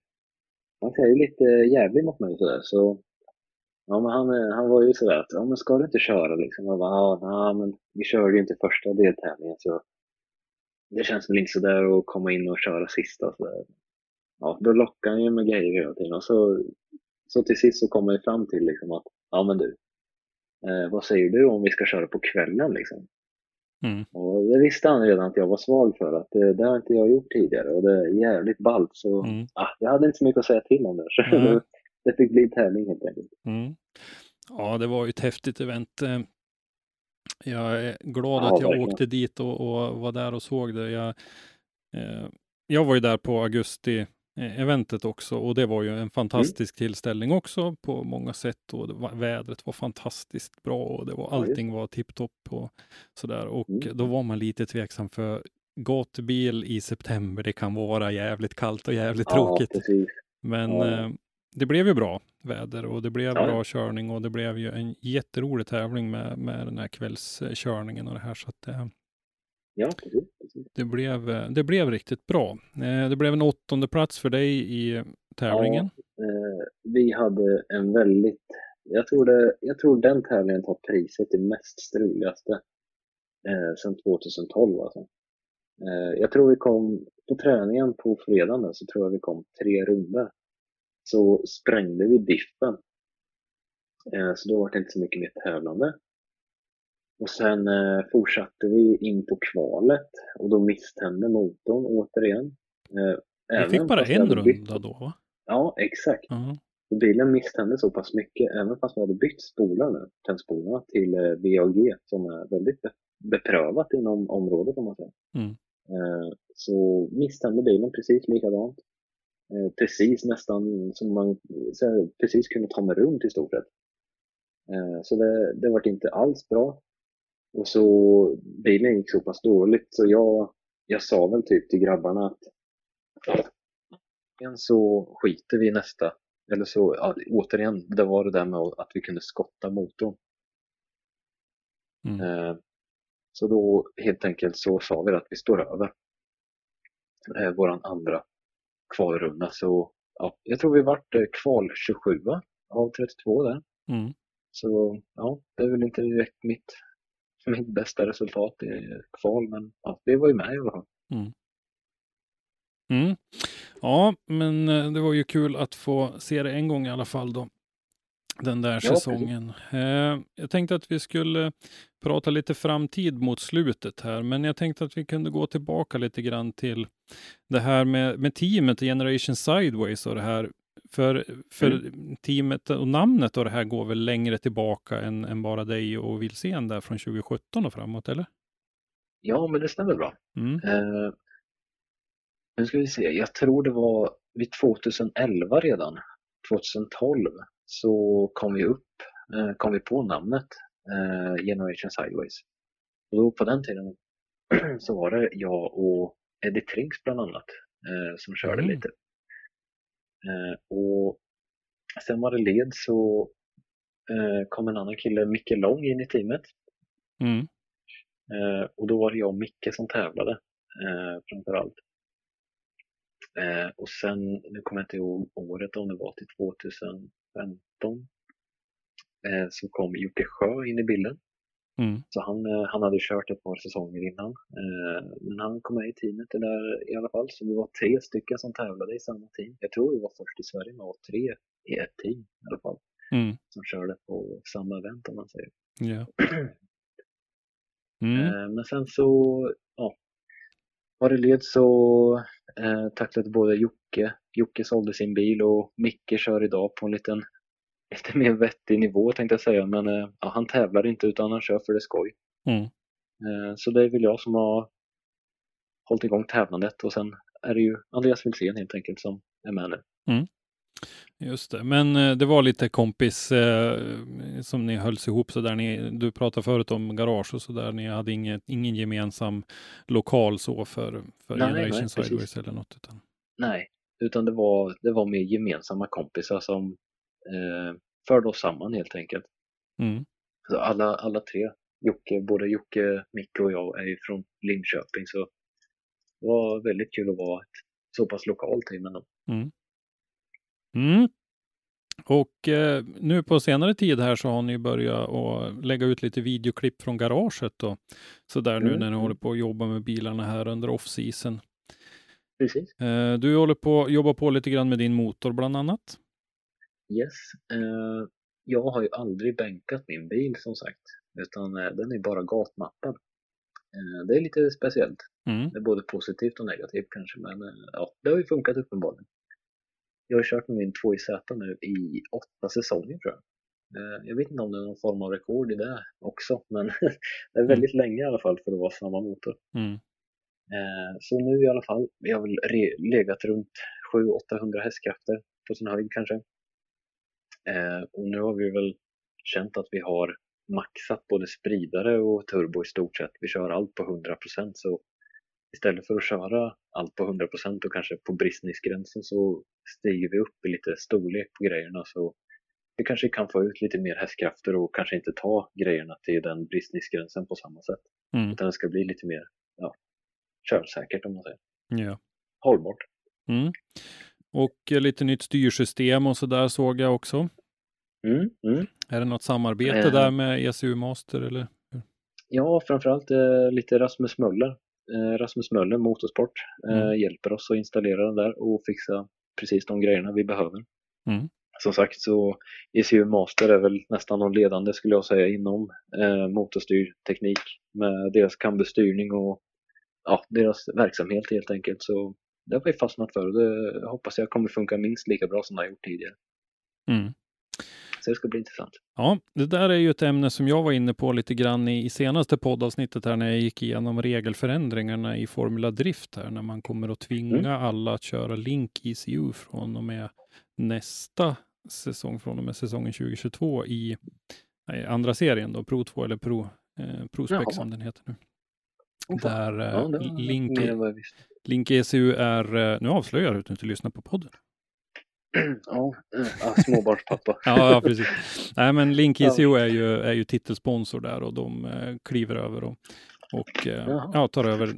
Max är ju lite jävlig mot mig sådär. Så, ja, men han, eh, han var ju sådär att, ja men ska du inte köra liksom? Jag bara, ja, nej, men vi körde ju inte första deltävlingen så det känns väl inte sådär att komma in och köra sista sådär. ja, då lockar han ju med grejer hela tiden. Och så, så till sist så kommer vi fram till liksom att, ja men du, eh, vad säger du om vi ska köra på kvällen liksom? Mm. Och det visste han redan att jag var svag för, att det, det har inte jag gjort tidigare och det är jävligt ballt. Så Mm. ah, jag hade inte så mycket att säga till om det. Så Nej. det, fick bli tävling helt enkelt. Mm. Ja, det var ju ett häftigt event. Eh, Jag är glad Ja, att jag verkligen. åkte dit och, och var där och såg det. Jag, eh, jag var ju där på augusti-eventet också och det var ju en fantastisk tillställning också på många sätt och var, vädret var fantastiskt bra och det var, allting var tipptopp och sådär. Och Mm. då var man lite tveksam för gatubil i september, det kan vara jävligt kallt och jävligt Ja, tråkigt. precis. Men Ja. eh, det blev ju bra väder och det blev Ja. bra körning och det blev ju en jätterolig tävling med, med den här kvällskörningen och det här. Så att eh, Ja, precis. det, blev, eh, det blev riktigt bra. Eh, det blev en åttonde plats för dig i tävlingen. Eh, vi hade en väldigt, jag tror, det, jag tror den tävlingen tar priset det mest struligaste sedan 2012 alltså. Jag tror vi kom, på träningen på fredagen så tror jag vi kom tre runder. Så sprängde vi diffen. Eh, så då var det inte så mycket mer tävlande. Och sen eh, fortsatte vi in på kvalet och då misstände motorn återigen. Eh, Vi fick bara en runda då va? Ja, exakt. Och Bilen misstände så pass mycket, även fast vi hade bytt spolar nu, tändspolarna, till eh, VAG som är väldigt be- beprövat inom området om man säger. Mm. Eh, så misstände bilen precis likadant. Eh, precis nästan som man precis kunde ta mig runt i stort sett. Eh, så det, det var inte alls bra. Och så bilen gick så pass dåligt så jag, jag sa väl typ till grabbarna att antingen så skiter vi i nästa eller så, ja, återigen, det var det där med att vi kunde skotta motorn. Mm. Eh, så då helt enkelt så sa vi att vi står över våran andra kvalrunda. Så ja, jag tror vi vart eh, kval 27 av 32 där. Mm. Så ja, det är väl inte direkt mitt, mitt bästa resultat i kval, men ja, vi var ju med i alla fall. Mm. Ja, men eh, det var ju kul att få se det en gång i alla fall då. Den där säsongen. Eh, jag tänkte att vi skulle prata lite framtid mot slutet här, men jag tänkte att vi kunde gå tillbaka lite grann till det här med, med teamet Generation Sideways och det här. För, för teamet och namnet och det här går väl längre tillbaka än, än bara dig och Wilsén där från 2017 och framåt, eller? Ja, men det stämmer bra. Mm. Eh, nu ska vi se, jag tror det var vid 2011 redan, 2012, så kom vi upp, eh, kom vi på namnet eh, Generation Sideways. Och då på den tiden så var det jag och Eddie Trinks bland annat eh, som körde Mm. lite. Och sen var det led så kom en annan kille, Micke Lång, in i teamet. Mm. Och då var det jag och Micke som tävlade framför allt. Eh, och sen, nu kommer jag inte ihåg året om det var till 2015, eh, så kom Jocke Sjö in i bilden. Mm. Så han, eh, han hade kört ett par säsonger innan. Eh, men han kom med i teamet det där i alla fall. Så vi var tre stycken som tävlade i samma team. Jag tror vi var först i Sverige med att vara tre i ett team i alla fall. Mm. Som körde på samma event om man säger. Ja. Mm. Eh, Men sen så, ja, var det led så eh, tacklade både Jocke, Jocke sålde sin bil och Micke kör idag på en liten, lite mer vettig nivå tänkte jag säga. Men eh, ja, han tävlar inte utan han kör för det skoj. Mm. Eh, så det är väl jag som har hållit igång tävlandet och sen är det ju Andreas Wilsén helt enkelt som är med nu. Just det, men eh, det var lite kompis eh, som ni hölls ihop så där ni, du pratade förut om garage och så där, ni hade inget, ingen gemensam lokal så för, för Nej, Generation nej, precis. Sideways eller något utan. Nej, utan det var, det var mer gemensamma kompisar som eh, förde oss samman helt enkelt. Mm. Så alla, alla tre, Jocke, både Jocke, Micke och jag är ju från Linköping så det var väldigt kul att vara ett så pass lokalt team ändå. Mm. Och eh, nu på senare tid här så har ni börjat att lägga ut lite videoklipp från garaget och så där nu Mm, när ni mm. håller på att jobba med bilarna här under off-season. Precis. Eh, du håller på, jobbar på lite grann med din motor bland annat. Yes. Eh, jag har ju aldrig bänkat min bil som sagt, utan eh, den är bara gatmappad. Eh, det är lite speciellt. Mm. Det är både positivt och negativt kanske, men eh, ja, det har ju funkat uppenbarligen. Jag har kört med min 2JZ nu i åtta säsonger tror jag. Eh, Jag vet inte om det är någon form av rekord i det också, men det är väldigt länge i alla fall för att vara samma motor. Mm. Eh, Så nu i alla fall, vi har väl legat runt 700-800 hästkrafter på sin höjd kanske. Eh, Och nu har vi väl känt att vi har maxat både spridare och turbo i stort sett. Vi kör allt på 100% så istället för att köra allt på 100% och kanske på bristningsgränsen så stiger vi upp i lite storlek på grejerna så vi kanske kan få ut lite mer hästkrafter och kanske inte ta grejerna till den bristningsgränsen på samma sätt. Mm. Utan det ska bli lite mer ja, körsäkert om man säger. Ja. Hållbart. Mm. Och lite nytt styrsystem och så där såg jag också. Mm, mm. Är det något samarbete Eh. där med ECU Master eller? Ja, framförallt eh, lite Rasmus Möller. Eh, Rasmus Möller Motorsport eh, Mm. hjälper oss att installera den där och fixa precis de grejerna vi behöver. Mm. Som sagt så ECU Master är väl nästan de ledande skulle jag säga inom eh, motorstyrteknik med deras cambustyrning och ja, deras verksamhet helt enkelt. Så det har vi fastnat för och det hoppas jag kommer funka minst lika bra som det har gjort tidigare. Mm. Så det ska bli intressant. Ja, det där är ju ett ämne som jag var inne på lite grann i, i senaste poddavsnittet här när jag gick igenom regelförändringarna i Formula Drift här, när man kommer att tvinga Mm. alla att köra Link ECU från och med nästa säsong, från och med säsongen 2022 i andra serien då, Pro 2 eller Pro, eh, Pro Spec Jaha. som den heter nu. Fan. Där eh, Ja, Link, visste. Link ECU är, eh, nu avslöjar jag att du inte lyssnar på podden. Ja, eh, ja, småbarnspappa. Ja, ja precis. Nej, men Link. ECO är ju, är ju titelsponsor där och de eh, kliver över och, och eh, ja, tar över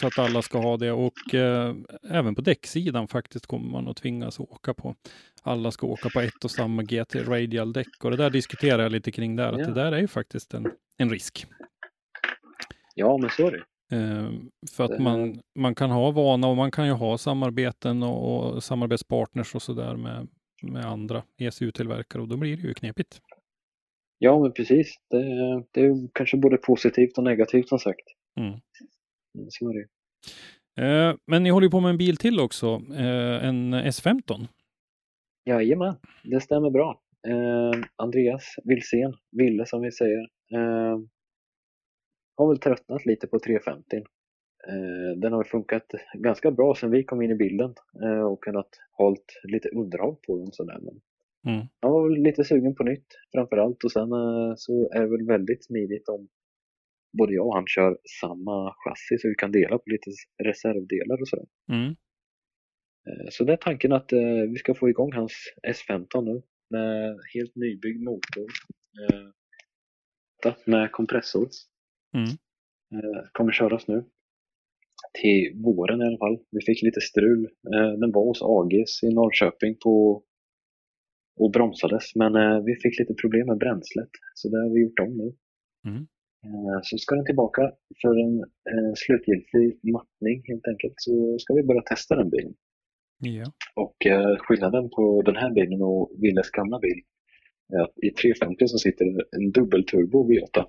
så att alla ska ha det. Och eh, även på däcksidan faktiskt kommer man att tvingas åka på. Alla ska åka på ett och samma GT Radial däck och det där diskuterar jag lite kring där, att Ja. det där är ju faktiskt en, en risk. Ja, men så är det. Eh, för att man, man kan ha vana och man kan ju ha samarbeten och, och samarbetspartners och sådär med, med andra ECU-tillverkare och då blir det ju knepigt. Ja, men precis. Det, det är kanske både positivt och negativt som sagt. Mm. Mm, Så är det. Eh, men ni håller ju på med en bil till också, eh, en S15. Jajamän, det stämmer bra. Eh, Andreas Wilsén, Ville som vi säger, eh, har väl tröttnat lite på 350. Eh, den har funkat ganska bra sedan vi kom in i bilden eh, och kunnat hållit lite underhåll på den sådär. Men Mm. Han var väl lite sugen på nytt framför allt och sen eh, så är det väl väldigt smidigt om både jag och han kör samma chassi så vi kan dela på lite reservdelar och sådär. Mm. Så det är tanken att vi ska få igång hans S15 nu med helt nybyggd motor. Med kompressor. Mm. Eh, Kommer köras nu. Till våren i alla fall. Vi fick lite strul. Eh, Den var hos AGs i Norrköping på och bromsades men eh, vi fick lite problem med bränslet så det har vi gjort om nu. Mm. Så ska den tillbaka för en slutgiltig mattning helt enkelt så ska vi börja testa den bilen. Ja. Och skillnaden på den här bilen och Willes gamla bil är att i 350 så sitter en dubbelturbo V8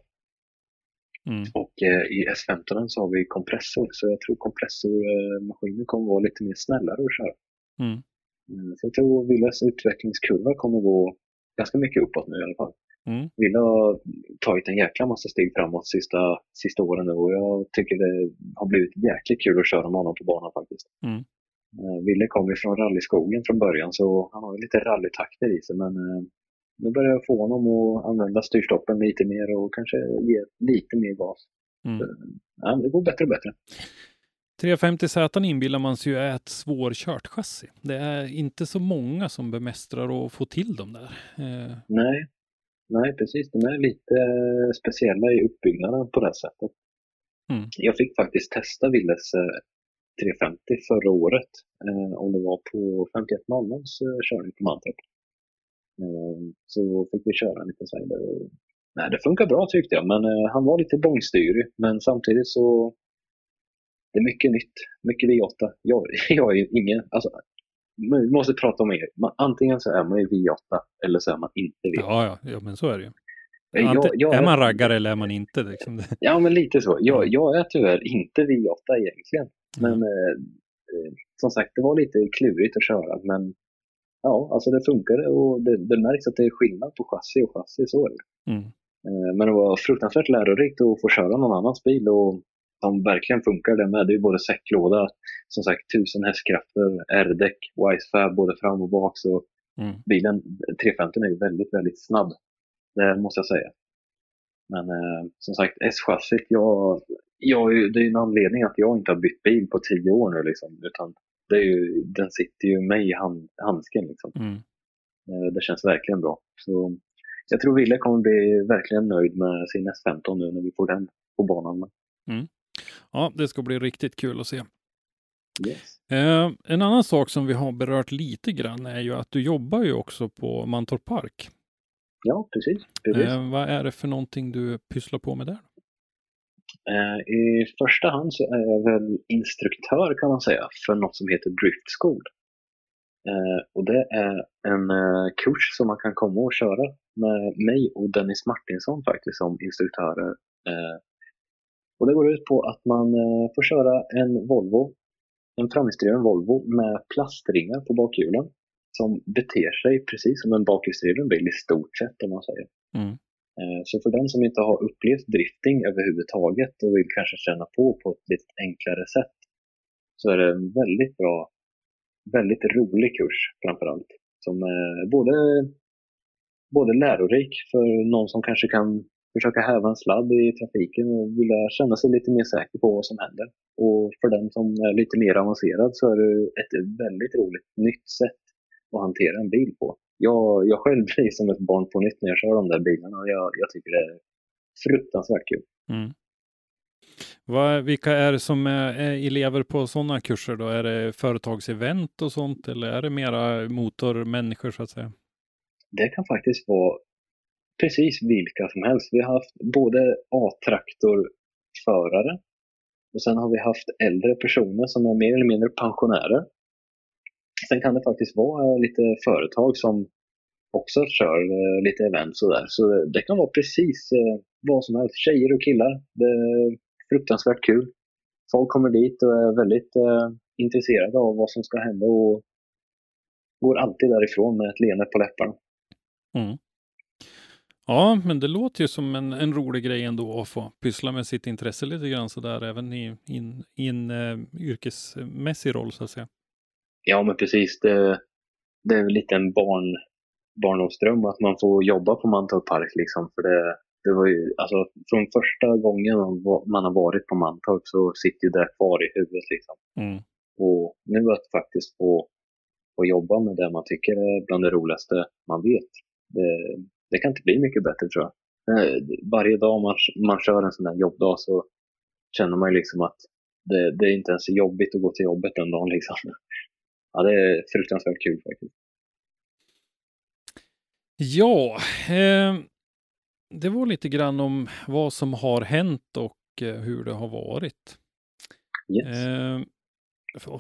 Mm. och eh, i S15 så har vi kompressor så jag tror kompressormaskinen kommer vara lite mer snällare att köra. Mm. Mm, Så jag tror Willes utvecklingskurva kommer gå ganska mycket uppåt nu i alla fall. Mm. Wille har tagit en jäkla massa steg framåt sista, sista åren nu och jag tycker det har blivit jäkligt kul att köra med honom på banan faktiskt. Mm. Eh, Wille kom ju från rallyskogen från början så han har lite rallytakter i sig men eh, nu börjar jag få honom att använda styrstoppen lite mer och kanske ge lite mer gas. Mm. Ja, men det går bättre och bättre. 350Z inbillar man sig ju är ett svårkört chassi. Det är inte så många som bemästrar och får till dem där. Eh, Nej, nej precis. De är lite eh, speciella i uppbyggnaden på det här sättet. Mm. Jag fick faktiskt testa Willes eh, 350 förra året. Eh, om det var på 5100s eh, körning på Mantorp. Eh, så fick vi köra en liten sväng där. och- Nej, det funkar bra tyckte jag, men eh, han var lite bångstyrig. Men samtidigt så det är mycket nytt, mycket V8. Jag, jag är ju ingen, alltså, vi måste prata om er. Man, antingen så är man ju V8 eller så är man inte V8. Ja, ja, ja men så är det ju. Eh, Ante, jag, jag är man raggare eller är man inte? Liksom. Ja, men lite så. Jag, jag är tyvärr inte V8 egentligen. Men eh, eh, som sagt, det var lite klurigt att köra. Men ja, alltså det funkade och det, det märks att det är skillnad på chassi och chassi, så är det. Mm. Eh, men det var fruktansvärt lärorikt att få köra någon annans bil och som verkligen funkar det med. Det är både säcklåda, som sagt 1000 hästkrafter, R-däck, Wisefab både fram och bak. Så Mm. bilen 350 är väldigt, väldigt snabb. Det måste jag säga. Men eh, som sagt, S-chassit, jag, jag, det är en anledning att jag inte har bytt bil på tio år nu. Liksom, utan det är ju, den sitter ju mig i hand, handsken. Liksom. Mm. Eh, Det känns verkligen bra. Så jag tror Wille kommer bli verkligen nöjd med sin S15 nu när vi får den på banan. Ja, det ska bli riktigt kul att se. Yes. Eh, en annan sak som vi har berört lite grann är ju att du jobbar ju också på Mantorp Park. Ja, precis. precis. Eh, vad är det för någonting du pysslar på med där? Eh, I första hand så är jag väl instruktör kan man säga för något som heter Drift School. Eh, och det är en eh, kurs som man kan komma och köra med mig och Dennis Martinsson faktiskt som instruktörer. Och det går ut på att man får köra en Volvo, en framhjulsdriven Volvo med plastringar på bakhjulen som beter sig precis som en bakhjulsdriven bil i stort sett om man säger. Mm. Eh, så för den som inte har upplevt drifting överhuvudtaget och vill kanske känna på på ett lite enklare sätt så är det en väldigt bra, väldigt rolig kurs framförallt. Som är både, både lärorik för någon som kanske kan försöka häva en sladd i trafiken och vilja känna sig lite mer säker på vad som händer. Och för den som är lite mer avancerad så är det ett väldigt roligt nytt sätt att hantera en bil på. Jag, jag själv blir som ett barn på nytt när jag kör de där bilarna och jag, jag tycker det är fruktansvärt kul. Mm. Vad, vilka är det som är, är elever på sådana kurser då? Är det företagsevent och sånt eller är det mera motormänniskor så att säga? Det kan faktiskt vara precis vilka som helst. Vi har haft både A-traktorförare och sen har vi haft äldre personer som är mer eller mindre pensionärer. Sen kan det faktiskt vara eh, lite företag som också kör eh, lite event sådär. Så det kan vara precis eh, vad som helst. Tjejer och killar. Det är fruktansvärt kul. Folk kommer dit och är väldigt intresserade av vad som ska hända och går alltid därifrån med ett leende på läpparna. Mm. Ja, men det låter ju som en, en rolig grej ändå att få pyssla med sitt intresse lite grann sådär även i, in, en yrkesmässig roll så att säga. Ja, men precis. Det, det är lite en barn, barndomsdröm att man får jobba på Mantorp Park. Liksom, för det, det var ju, alltså, från första gången man har varit på Mantorp så sitter ju det kvar i huvudet. Liksom. Mm. Och nu att faktiskt få, få jobba med det man tycker är bland det roligaste man vet. Det, det kan inte bli mycket bättre tror jag. Eh, Varje dag man, man kör en sån här jobbdag så känner man ju liksom att det, det är inte ens jobbigt att gå till jobbet den dagen. Liksom. Ja, det är fruktansvärt kul faktiskt. Ja, eh, det var lite grann om vad som har hänt och eh, hur det har varit. Yes. Eh,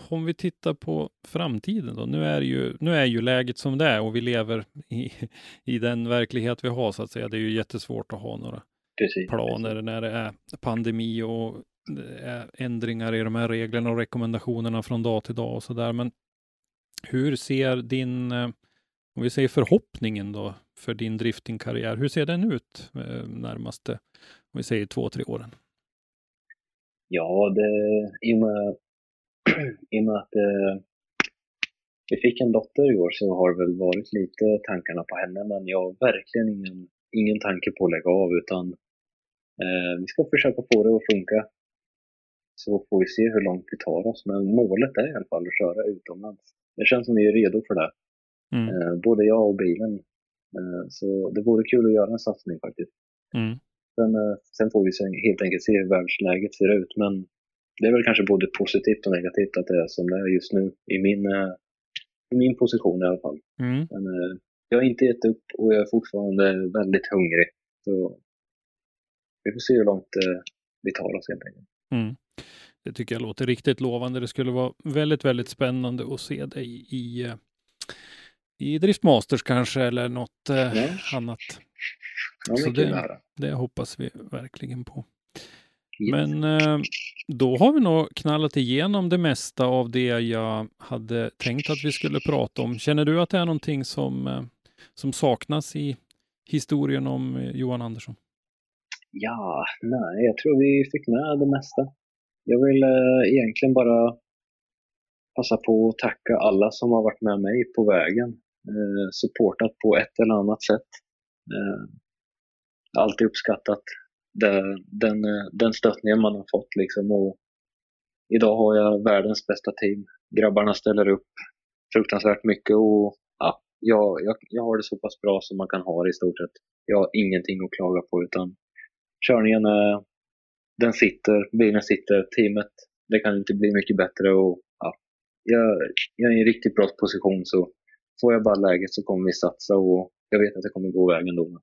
om vi tittar på framtiden då. Nu är, ju, nu är ju läget som det är och vi lever i, i den verklighet vi har så att säga. Det är ju jättesvårt att ha några Precis. planer när det är pandemi och ändringar i de här reglerna och rekommendationerna från dag till dag och så där. Men hur ser din, eh, om vi säger förhoppningen då, för din driftingkarriär, hur ser den ut eh, närmaste, om vi säger två, tre åren? Ja, det, i, och med, i och med att eh, vi fick en dotter i år så har det väl varit lite tankarna på henne, men jag har verkligen ingen, ingen tanke på att lägga av, utan eh, vi ska försöka få det att funka. Så får vi se hur långt vi tar oss, men målet är i alla fall att köra utomlands. Det känns som vi är redo för det, Mm. eh, både jag och bilen. Eh, så det vore kul att göra en satsning faktiskt. Mm. Sen, eh, sen får vi helt enkelt se hur världsläget ser ut. Men det är väl kanske både positivt och negativt att det är som det är just nu i min, i min position i alla fall. Mm. Men jag har inte gett upp och jag är fortfarande väldigt hungrig. Så vi får se hur långt vi tar oss helt enkelt. Mm. Det tycker jag låter riktigt lovande. Det skulle vara väldigt, väldigt spännande att se dig i, eh, i Driftmasters kanske eller något Ja. annat. Ja, Så det- nära. Det hoppas vi verkligen på. Men eh, då har vi nog knallat igenom det mesta av det jag hade tänkt att vi skulle prata om. Känner du att det är någonting som, som saknas i historien om Johan Andersson? Ja, nej, jag tror vi fick med det mesta. Jag vill eh, egentligen bara passa på att tacka alla som har varit med mig på vägen. Eh, supportat på ett eller annat sätt. Eh, jag har alltid uppskattat den, den stöttningen man har fått. Liksom, och idag har jag världens bästa team. Grabbarna ställer upp fruktansvärt mycket och ja, jag, jag, jag har det så pass bra som man kan ha det i stort sett. Jag har ingenting att klaga på utan körningen är, den sitter, bilen sitter, teamet, det kan inte bli mycket bättre och ja, jag, jag är i en riktigt bra position så får jag bara läget så kommer vi satsa och jag vet att det kommer gå vägen då.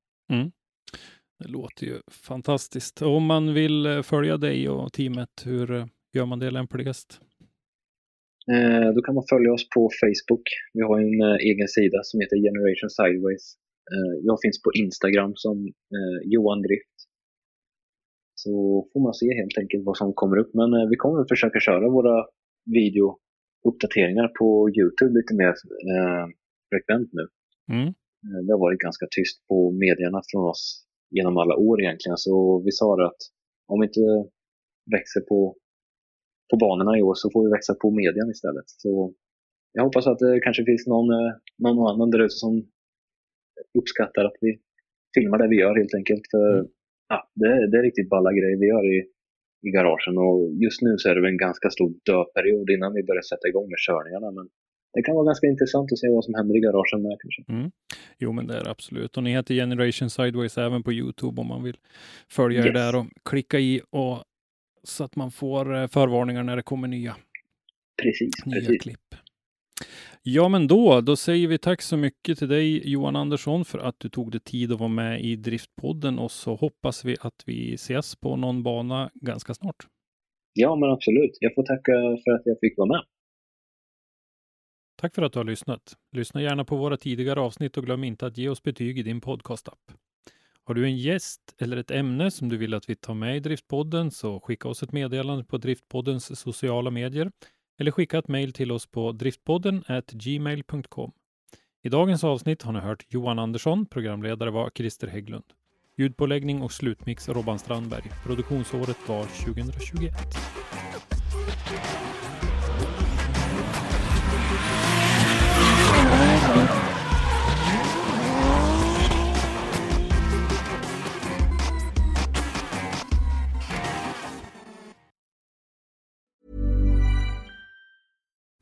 Det låter ju fantastiskt. Om man vill eh, följa dig och teamet, hur eh, gör man det lämpligast? Eh, då kan man följa oss på Facebook. Vi har en eh, egen sida som heter Generation Sideways. Eh, jag finns på Instagram som eh, Johan Drift. Så får man se helt enkelt vad som kommer upp. Men eh, vi kommer att försöka köra våra videouppdateringar på Youtube lite mer eh, frekvent nu. Mm. Eh, Det har varit ganska tyst på medierna från oss genom alla år egentligen. Så vi sa det att om vi inte växer på, på banorna i år så får vi växa på median istället. Så jag hoppas att det kanske finns någon, eh, någon annan där ute som uppskattar att vi filmar det vi gör helt enkelt. För ja, det, det är riktigt balla grejer vi gör i, i garagen och just nu så är det en ganska stor dödperiod innan vi börjar sätta igång med körningarna. Men det kan vara ganska intressant att se vad som händer i garagen med kanske. Jo, men det är absolut. Och ni heter Generation Sideways även på Youtube om man vill följa er Yes. där och klicka i och så att man får eh, förvarningar när det kommer nya, Precis, nya precis. klipp. Ja, men då, då säger vi tack så mycket till dig Johan Andersson för att du tog dig tid att vara med i Driftpodden och så hoppas vi att vi ses på någon bana ganska snart. Ja, men absolut. Jag får tacka för att jag fick vara med. Tack för att du har lyssnat. Lyssna gärna på våra tidigare avsnitt och glöm inte att ge oss betyg i din podcastapp. Har du en gäst eller ett ämne som du vill att vi tar med i Driftpodden så skicka oss ett meddelande på Driftpoddens sociala medier eller skicka ett mejl till oss på driftpodden gmail.com. I dagens avsnitt har ni hört Johan Andersson, programledare var Christer Hägglund. Ljudpåläggning och slutmix Robban Strandberg. Produktionsåret var 2021.